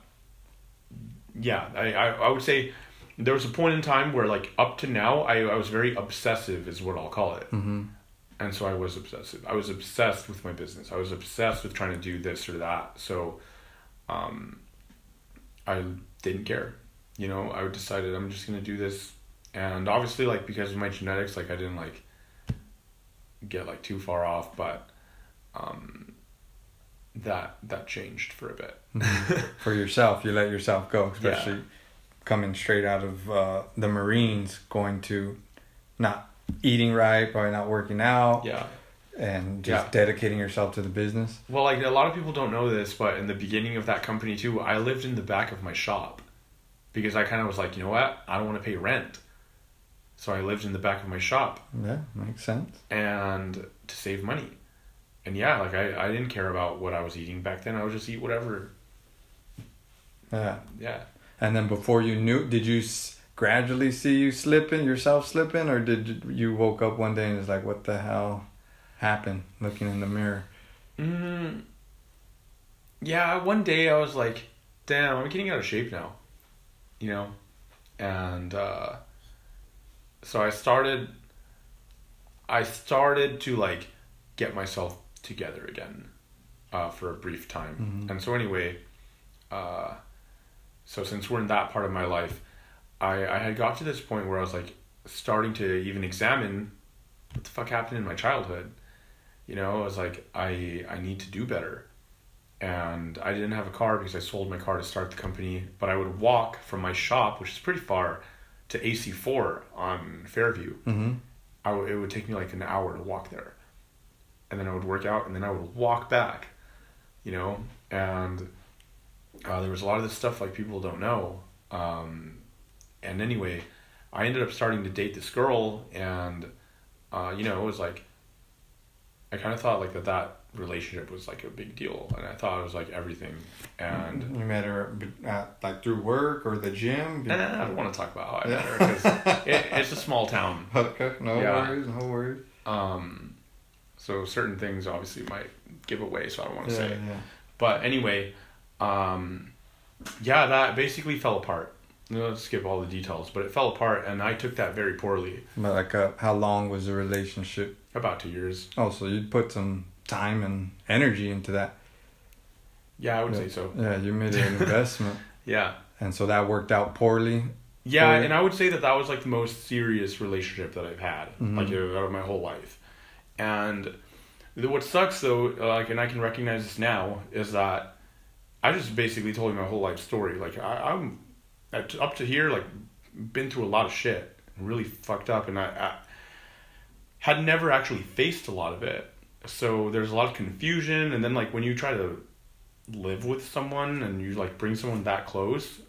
yeah, I, I I would say there was a point in time where like up to now I, I was very obsessive is what I'll call it. Mm-hmm. And so I was obsessive. I was obsessed with my business. I was obsessed with trying to do this or that. So um I didn't care. You know, I decided I'm just gonna do this and obviously like because of my genetics, like I didn't like get like too far off, but um that that changed for a bit. For yourself, you let yourself go, especially coming straight out of uh, the Marines, going to not eating right, probably not working out, yeah. and just Yeah. dedicating yourself to the business. Well, like a lot of people don't know this, but in the beginning of that company too, I lived in the back of my shop because I kind of was like, you know what, I don't want to pay rent, so I lived in the back of my shop Yeah, makes sense. and to save money. And yeah, like I, I didn't care about what I was eating back then. I would just eat whatever. Yeah. Yeah. And then before you knew, did you s- gradually see you slipping, yourself slipping, or did you- woke up one day and it's like, what the hell happened? Looking in the mirror. Mm, yeah, one day I was like, damn, I'm getting out of shape now. You know? And uh, so I started I started to like get myself together again uh, for a brief time. Mhm. And so anyway, uh, So since we're in that part of my life, I I had got to this point where I was like starting to even examine what the fuck happened in my childhood. You know, I was like I I need to do better. And I didn't have a car because I sold my car to start the company, but I would walk from my shop, which is pretty far, to AC4 on Fairview. Mm-hmm. I w- it would take me like an hour to walk there. And then I would work out and then I would walk back, you know? And uh, there was a lot of this stuff like people don't know. Um, and anyway, I ended up starting to date this girl and, uh, you know, it was like, I kind of thought like that that relationship was like a big deal and I thought it was like everything. And you met her at, like through work or the gym. Nah, I don't want to talk about how I met her because it, it's a small town. Okay, no Yeah. worries, no worries. Um, so certain things obviously might give away, so I don't want to Yeah, say. yeah. But anyway, um, yeah, that basically fell apart. Let's skip all the details, but it fell apart, and I took that very poorly. But like, uh, how long was the relationship? About two years. Oh, so you put some time and energy into that. Yeah, I would Yeah. say so. Yeah, you made an investment, Yeah, and so that worked out poorly. yeah, and I would say that that was like the most serious relationship that I've had, Mhm. like out of my whole life. And the, what sucks though, like, and I can recognize this now, is that I just basically told you my whole life story. Like I, I'm at, up to here, like been through a lot of shit, really fucked up, and I, I had never actually faced a lot of it. So there's a lot of confusion, and then like when you try to live with someone and you like bring someone that close,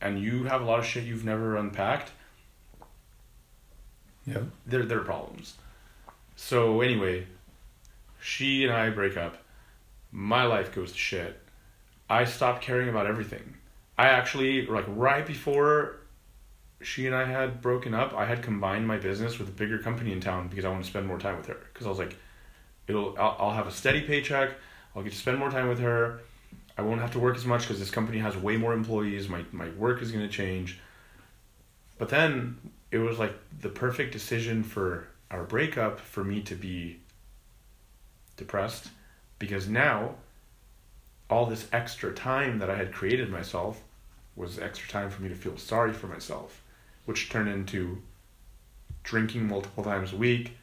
and you have a lot of shit you've never unpacked, Yeah. there there are problems. So anyway, she and I break up. My life goes to shit. I stop caring about everything. I actually like right before she and I had broken up, I had combined my business with a bigger company in town because I want to spend more time with her. Because I was like, it'll I'll, I'll have a steady paycheck. I'll get to spend more time with her. I won't have to work as much because this company has way more employees. My my work is gonna change. But then it was like the perfect decision for our breakup for me to be depressed because now all this extra time that I had created myself was extra time for me to feel sorry for myself, which turned into drinking multiple times a week,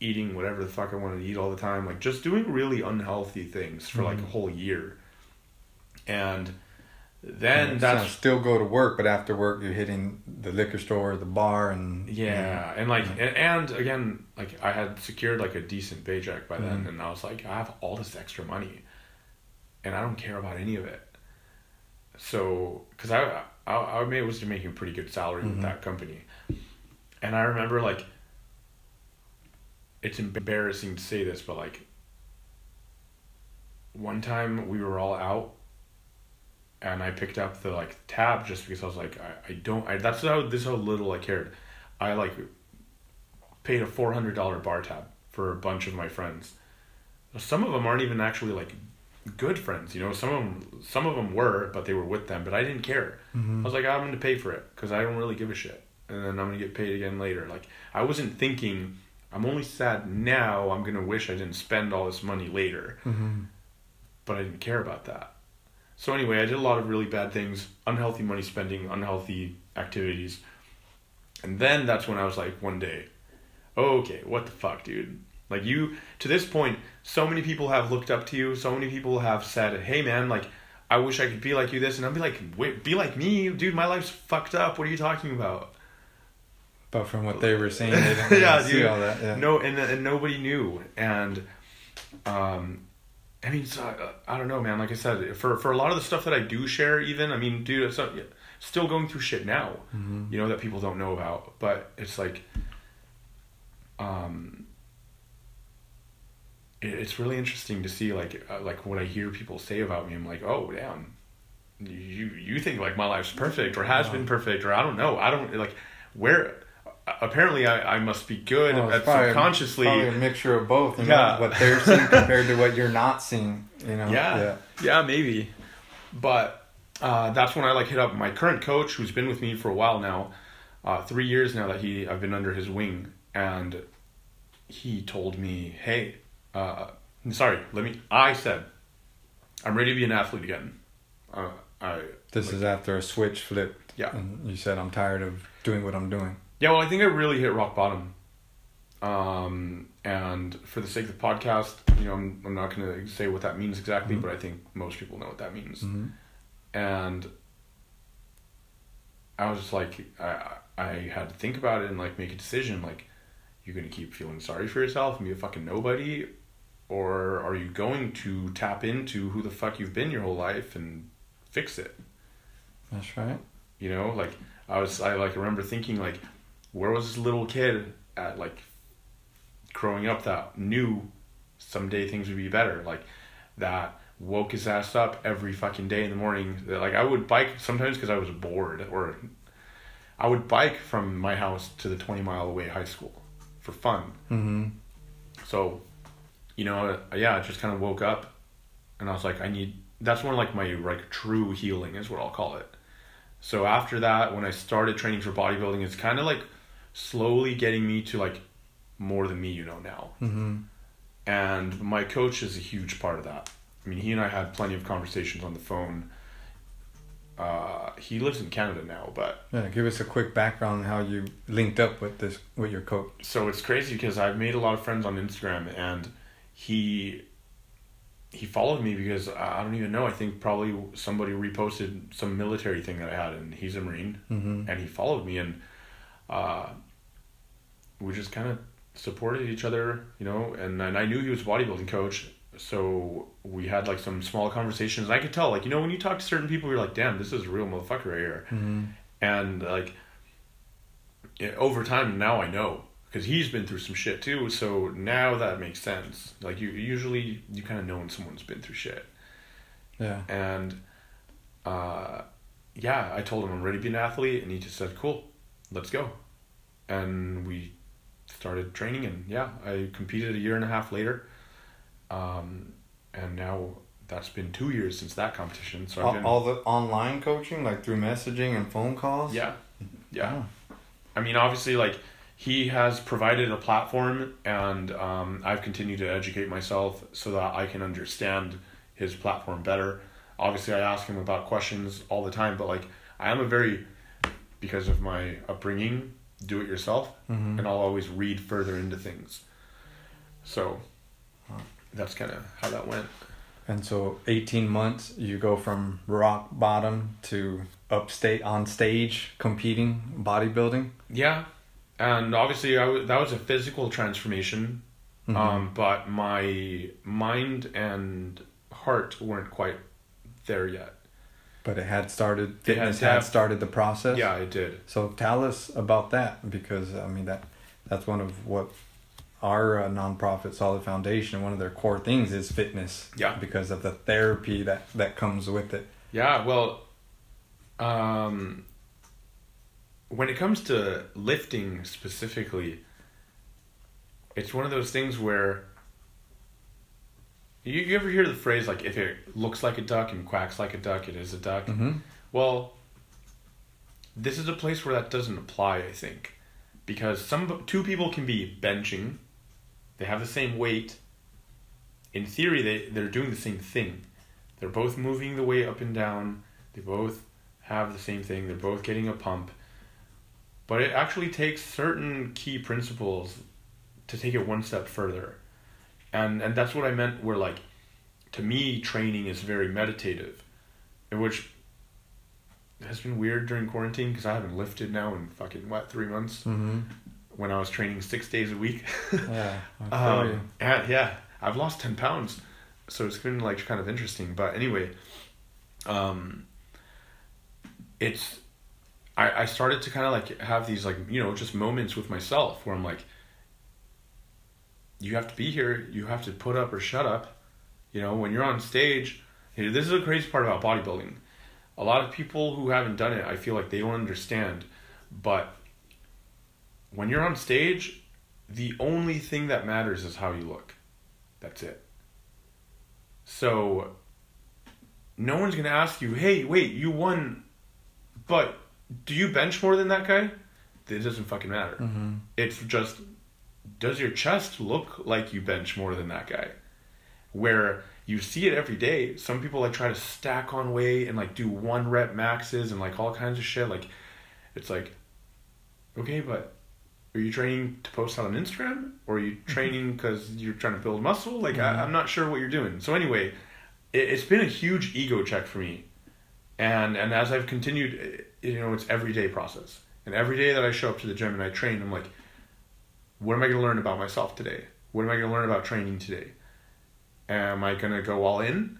eating whatever the fuck I wanted to eat all the time, like just doing really unhealthy things for like a whole year. And then And that's still go to work, but after work you're hitting the liquor store, the bar, and Yeah, and like, and, and again, like I had secured like a decent paycheck by then, Mhm. and I was like, I have all this extra money, and I don't care about any of it. So, because I, I, I was making a pretty good salary Mhm. with that company, and I remember like, it's embarrassing to say this, but like, one time we were all out and I picked up the like tab just because I was like I, I don't I that's how this how little I cared. I like paid a four hundred dollar bar tab for a bunch of my friends. Some of them aren't even actually like good friends, you know. Some of them some of them were, but they were with them. But I didn't care. Mhm. I was like I'm going to pay for it because I don't really give a shit, and then I'm going to get paid again later. Like I wasn't thinking. I'm only sad now. I'm gonna wish I didn't spend all this money later Mhm. but I didn't care about that. So anyway, I did a lot of really bad things, unhealthy money spending, unhealthy activities. And then that's when I was like one day, okay, what the fuck, dude? Like you to this point, so many people have looked up to you, so many people have said, "Hey man, like I wish I could be like you this." And I'll be like, "Wait, be like me, dude, my life's fucked up. What are you talking about?" But from what they were saying, they didn't really Yeah, see dude. all that. Yeah. No, and and nobody knew. And um I mean, so, uh, I don't know, man. Like I said, for for a lot of the stuff that I do share, even I mean, dude, it's not, still going through shit now, Mhm. you know, that people don't know about. But it's like, um, it, it's really interesting to see like uh, like what I hear people say about me. I'm like, oh damn, you you think like my life's perfect or has been perfect or I don't know. I don't like where. Apparently, I, I must be good Well, it's at probably- subconsciously. probably a mixture of both. You know, Yeah. what they're seeing compared to what you're not seeing. You know. Yeah. Yeah, maybe. But uh, that's when I like hit up my current coach, who's been with me for a while now, uh, three years now that he I've been under his wing, and he told me, "Hey, uh, sorry, let me." I said, "I'm ready to be an athlete again. uh, I This is after a switch flipped. Yeah. And you said I'm tired of doing what I'm doing. Yeah, well, I think I really hit rock bottom. Um, and for the sake of the podcast, you know, I'm, I'm not going to say what that means exactly, Mhm. but I think most people know what that means. Mm-hmm. And I was just like, I, I had to think about it and like make a decision. Like, you're going to keep feeling sorry for yourself and be a fucking nobody, or are you going to tap into who the fuck you've been your whole life and fix it? That's right. You know, like I was, I like remember thinking like, where was this little kid at like growing up that knew someday things would be better, like that woke his ass up every fucking day in the morning. That, Like I would bike sometimes because I was bored, or I would bike from my house to the twenty mile away high school for fun. Mm-hmm. So, you know, uh, yeah, I just kind of woke up, and I was like, I need. That's when like my like true healing is what I'll call it. So after that, when I started training for bodybuilding, it's kind of like slowly getting me to like more than me, you know now. Mm-hmm. And my coach is a huge part of that. I mean, he and I had plenty of conversations on the phone. Uh, he lives in Canada now, but Yeah. Give us a quick background on how you linked up with this with your coach. so it's crazy because I've made a lot of friends on Instagram, and he he followed me because I don't even know. I think probably somebody reposted some military thing that I had, and he's a Marine, Mm-hmm. and he followed me, and uh, we just kind of supported each other, you know. And and I knew he was a bodybuilding coach, so we had like some small conversations. And I could tell, like you know, when you talk to certain people, you're like, damn, this is a real motherfucker right here Mm-hmm. and like yeah, over time now I know because he's been through some shit too. So now that makes sense. Like you usually you kind of know when someone's been through shit, Yeah. and uh, yeah, I told him I'm ready to be an athlete, and he just said, "Cool, let's go," and we started training, and yeah, I competed a year and a half later, um, and now that's been two years since that competition. So All, been all the online coaching, like through messaging and phone calls. yeah, yeah. Oh. I mean, obviously, like he has provided a platform, and um, I've continued to educate myself so that I can understand his platform better. Obviously, I ask him about questions all the time, but like I am a very, because of my upbringing, do it yourself, Mhm. and I'll always read further into things. So that's kind of how that went. And so, 18 months, you go from rock bottom to upstate on stage competing bodybuilding. Yeah, and obviously, I w- that was a physical transformation. Mhm. Um, but my mind and heart weren't quite there yet. But it had started. It had Fitness had have- started the process. Yeah, I did. So tell us about that because I mean that that's one of what our uh, nonprofit Solid Foundation one of their core things is fitness. Yeah. Because of the therapy that that comes with it. Yeah, well, um, when it comes to lifting specifically, it's one of those things where you, you ever hear the phrase like if it looks like a duck and quacks like a duck, it is a duck. Mm-hmm. Well, this is a place where that doesn't apply, I think, because some two people can be benching, they have the same weight. In theory, they they're doing the same thing. They're both moving the weight up and down. They both have the same thing. They're both getting a pump. But it actually takes certain key principles to take it one step further. And and that's what I meant where like to me training is very meditative. In which has been weird during quarantine because I haven't lifted now in fucking what three months Mm-hmm. when I was training six days a week. Yeah. I feel you. um, yeah, yeah, I've lost ten pounds, so it's been like kind of interesting. But anyway, um, it's I I started to kind of like have these like you know just moments with myself where I'm like, you have to be here, you have to put up or shut up. You know, when you're on stage, you know, this is the crazy part about bodybuilding. A lot of people who haven't done it, I feel like they don't understand. But when you're on stage, the only thing that matters is how you look. That's it. So no one's gonna ask you, hey, wait, you won, but do you bench more than that guy? It doesn't fucking matter. Mm-hmm. It's just, does your chest look like you bench more than that guy? Where you see it every day. Some people like try to stack on weight and like do one rep maxes and like all kinds of shit. Like, it's like, okay, but are you training to post out on Instagram or are you mm-hmm. training because you're trying to build muscle? Like, I, I'm mm-hmm. not sure what you're doing. So anyway, it, it's been a huge ego check for me, and and as I've continued, it- you know, it's everyday process. And every day that I show up to the gym and I train, I'm like, what am I going to learn about myself today? What am I going to learn about training today? Am I going to go all in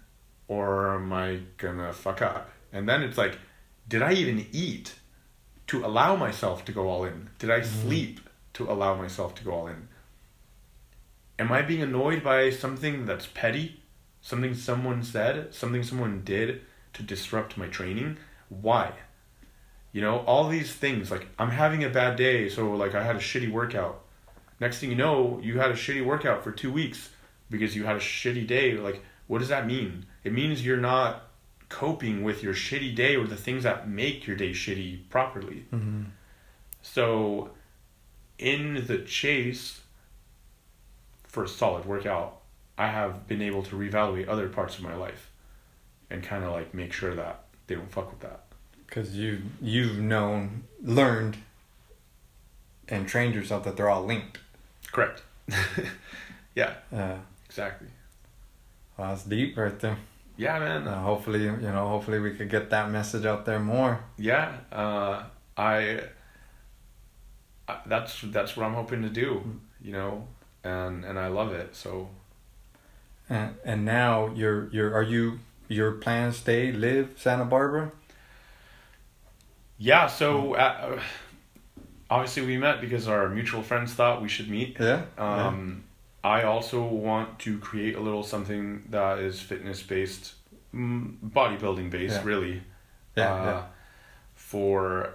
or am I going to fuck up? And then it's like, did I even eat to allow myself to go all in? Did I mm-hmm. sleep to allow myself to go all in? Am I being annoyed by something that's petty? Something someone said? Something someone did to disrupt my training? Why? You know, all these things. Like, I'm having a bad day, so like I had a shitty workout. Next thing you know, you had a shitty workout for two weeks because you had a shitty day. Like, what does that mean? It means you're not coping with your shitty day or the things that make your day shitty properly. Mm-hmm. So, in the chase for a solid workout, I have been able to reevaluate other parts of my life and kind of like make sure that they don't fuck with that. Because you you've known, learned, and trained yourself that they're all linked. Correct. yeah, Uh, exactly. well, that's deep right there. Yeah, man. Uh, hopefully, you know, hopefully we could get that message out there more. yeah, uh, I, I. That's that's what I'm hoping to do, you know, and and I love it. So And and now you're you're are you your plans stay live Santa Barbara? yeah, so uh, obviously we met because our mutual friends thought we should meet. Yeah. Um, I also want to create a little something that is fitness based, bodybuilding based, Yeah. really. Yeah, uh, yeah. For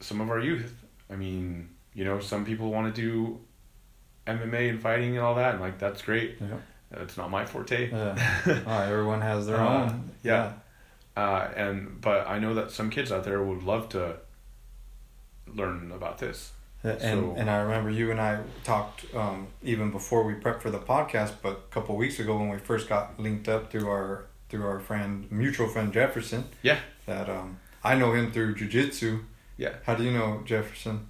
some of our youth. I mean, you know, some people want to do MMA and fighting and all that, and like that's great. Yeah. It's not my forte. Yeah. Oh, everyone has their Uh, own. yeah. Uh, and but I know that some kids out there would love to learn about this. And So- and I remember you and I talked um, even before we prepped for the podcast, but a couple weeks ago when we first got linked up through our through our friend mutual friend Jefferson. Yeah. That um I know him through jujitsu. Yeah. How do you know Jefferson?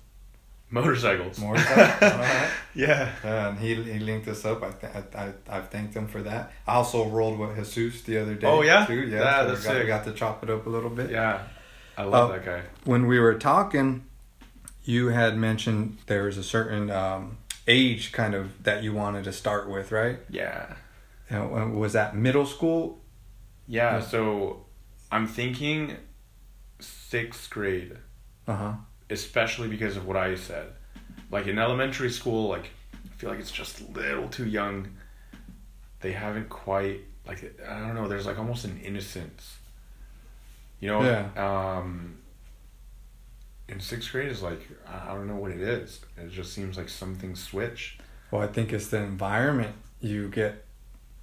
Motorcycles. Motorcycle? Alright. Yeah. Uh, and he he linked us up. I, th- I I I've thanked him for that. I also rolled with Jesus the other day. Oh, yeah? too. Yeah, Yeah, so that's we got, we got to chop it up a little bit. Yeah. I love Oh. that guy. When we were talking, you had mentioned there was a certain um, age kind of that you wanted to start with, right? Yeah. And was that middle school? Yeah, Yeah. so I'm thinking sixth grade, Uh huh. especially because of what I said. Like in elementary school, like I feel like it's just a little too young. They haven't quite like I don't know. There's like almost an innocence, you know. Yeah. Um. In sixth grade is like I don't know what it is. It just seems like something switched. Well, I think it's the environment you get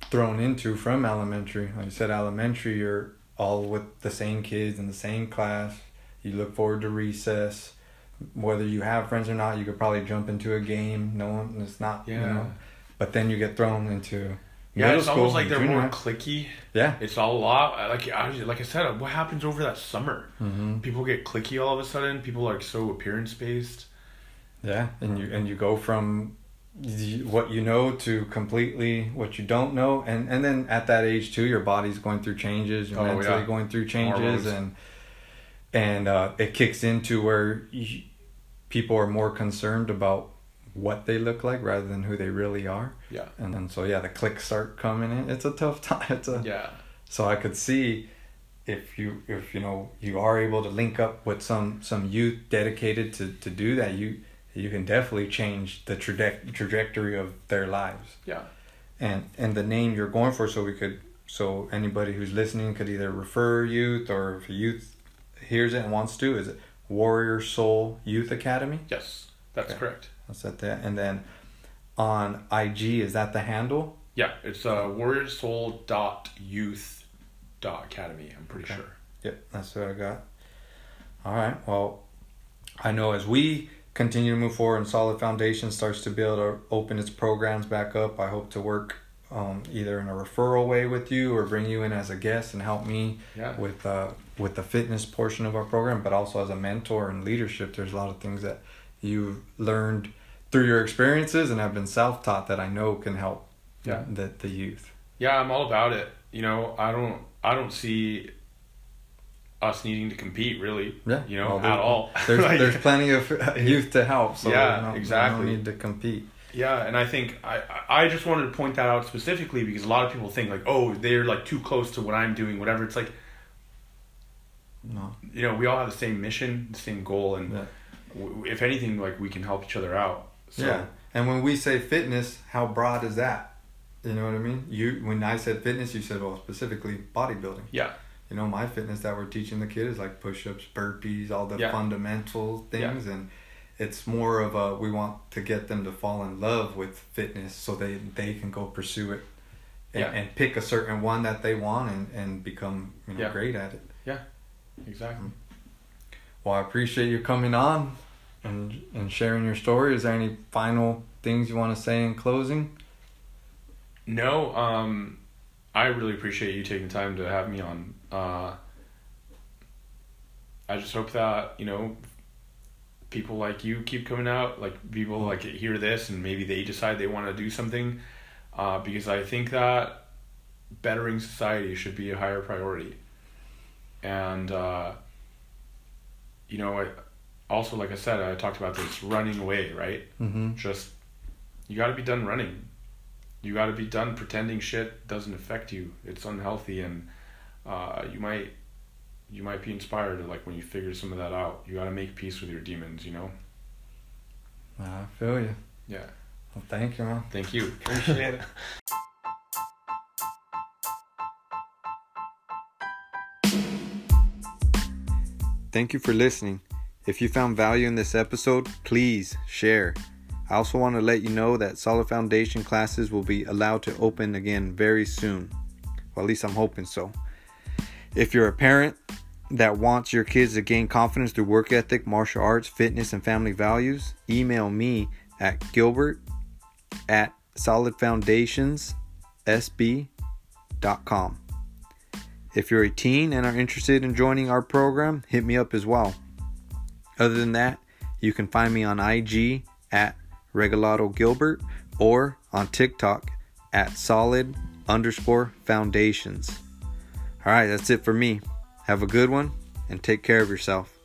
thrown into from elementary. Like you said, elementary, you're all with the same kids in the same class. You look forward to recess. Whether you have friends or not, you could probably jump into a game. No one, it's not, you Yeah. know. But then you get thrown into Yeah, middle it's almost like they're more high. cliquey. Yeah. It's all a lot like I like I said. What happens over that summer? Mm-hmm. People get cliquey all of a sudden. People are like so appearance based. Yeah, and you and you go from what you know to completely what you don't know, and and then at that age too, your body's going through changes, you're Oh, mentally yeah. going through changes, and and uh, it kicks into where you, people are more concerned about what they look like rather than who they really are, Yeah. and then so yeah, the cliques start coming in. It's a tough time. It's a Yeah. so I could see if you if you know you are able to link up with some some youth dedicated to to do that, you you can definitely change the traje- trajectory of their lives. Yeah. And and the name you're going for, so we could so anybody who's listening could either refer youth or if a youth hears it and wants to, is it Warrior Soul Youth Academy? Yes, that's Okay. correct. I'll set that. And then on IG, is that the handle? Yeah, it's uh, warriorsoul dot youth dot academy. I'm pretty Okay. sure. Yep, that's what I got. All right. Well, I know as we continue to move forward and Solid Foundation starts to be able to open its programs back up, I hope to work um, either in a referral way with you or bring you in as a guest and help me Yeah. with uh, with the fitness portion of our program, but also as a mentor and leadership. There's a lot of things that you've learned through your experiences and have been self taught that I know can help Yeah. the the youth. Yeah, I'm all about it. You know, I don't I don't see us needing to compete really. Yeah, You know, well, at all. There's Like- there's plenty of youth to help. So Yeah, don't- exactly. don't need to compete. Yeah, and I think I I just wanted to point that out specifically because a lot of people think like, oh, they're like too close to what I'm doing, whatever. It's like No. you know, we all have the same mission, the same goal, and Yeah. w- if anything, like we can help each other out. So, yeah. And when we say fitness, how broad is that? You know what I mean? You when I said fitness, you said well specifically bodybuilding. Yeah. You know, my fitness that we're teaching the kids is like push-ups, burpees, all the Yeah. fundamental things, and it's more of a we want to get them to fall in love with fitness so they they can go pursue it and, Yeah. and pick a certain one that they want and, and become you know Yeah. great at it. Yeah. Exactly. Mm-hmm. Well, I appreciate you coming on and and sharing your story. Is there any final things you want to say in closing? No, um, I really appreciate you taking time to have me on. Uh, I just hope that you know people like you keep coming out, like people like hear this and maybe they decide they want to do something, uh, because I think that bettering society should be a higher priority, and uh, you know, I, also like I said, I talked about this running away, right? Mm-hmm. just you got to be done running you got to be done pretending shit doesn't affect you it's unhealthy and uh, you might you might be inspired like when you figure some of that out you got to make peace with your demons you know I feel you. yeah Well, thank you, man. thank you Appreciate it. Thank you for listening. If you found value in this episode, please share. I also want to let you know that Solid Foundation classes will be allowed to open again very soon. Well, at least I'm hoping so. If you're a parent that wants your kids to gain confidence through work ethic, martial arts, fitness, and family values, email me at gilbert at solidfoundationssb.com. If you're a teen and are interested in joining our program, hit me up as well. Other than that, you can find me on IG at Regalado Gilbert or on TikTok at solid underscore foundations. All right, that's it for me. Have a good one and take care of yourself.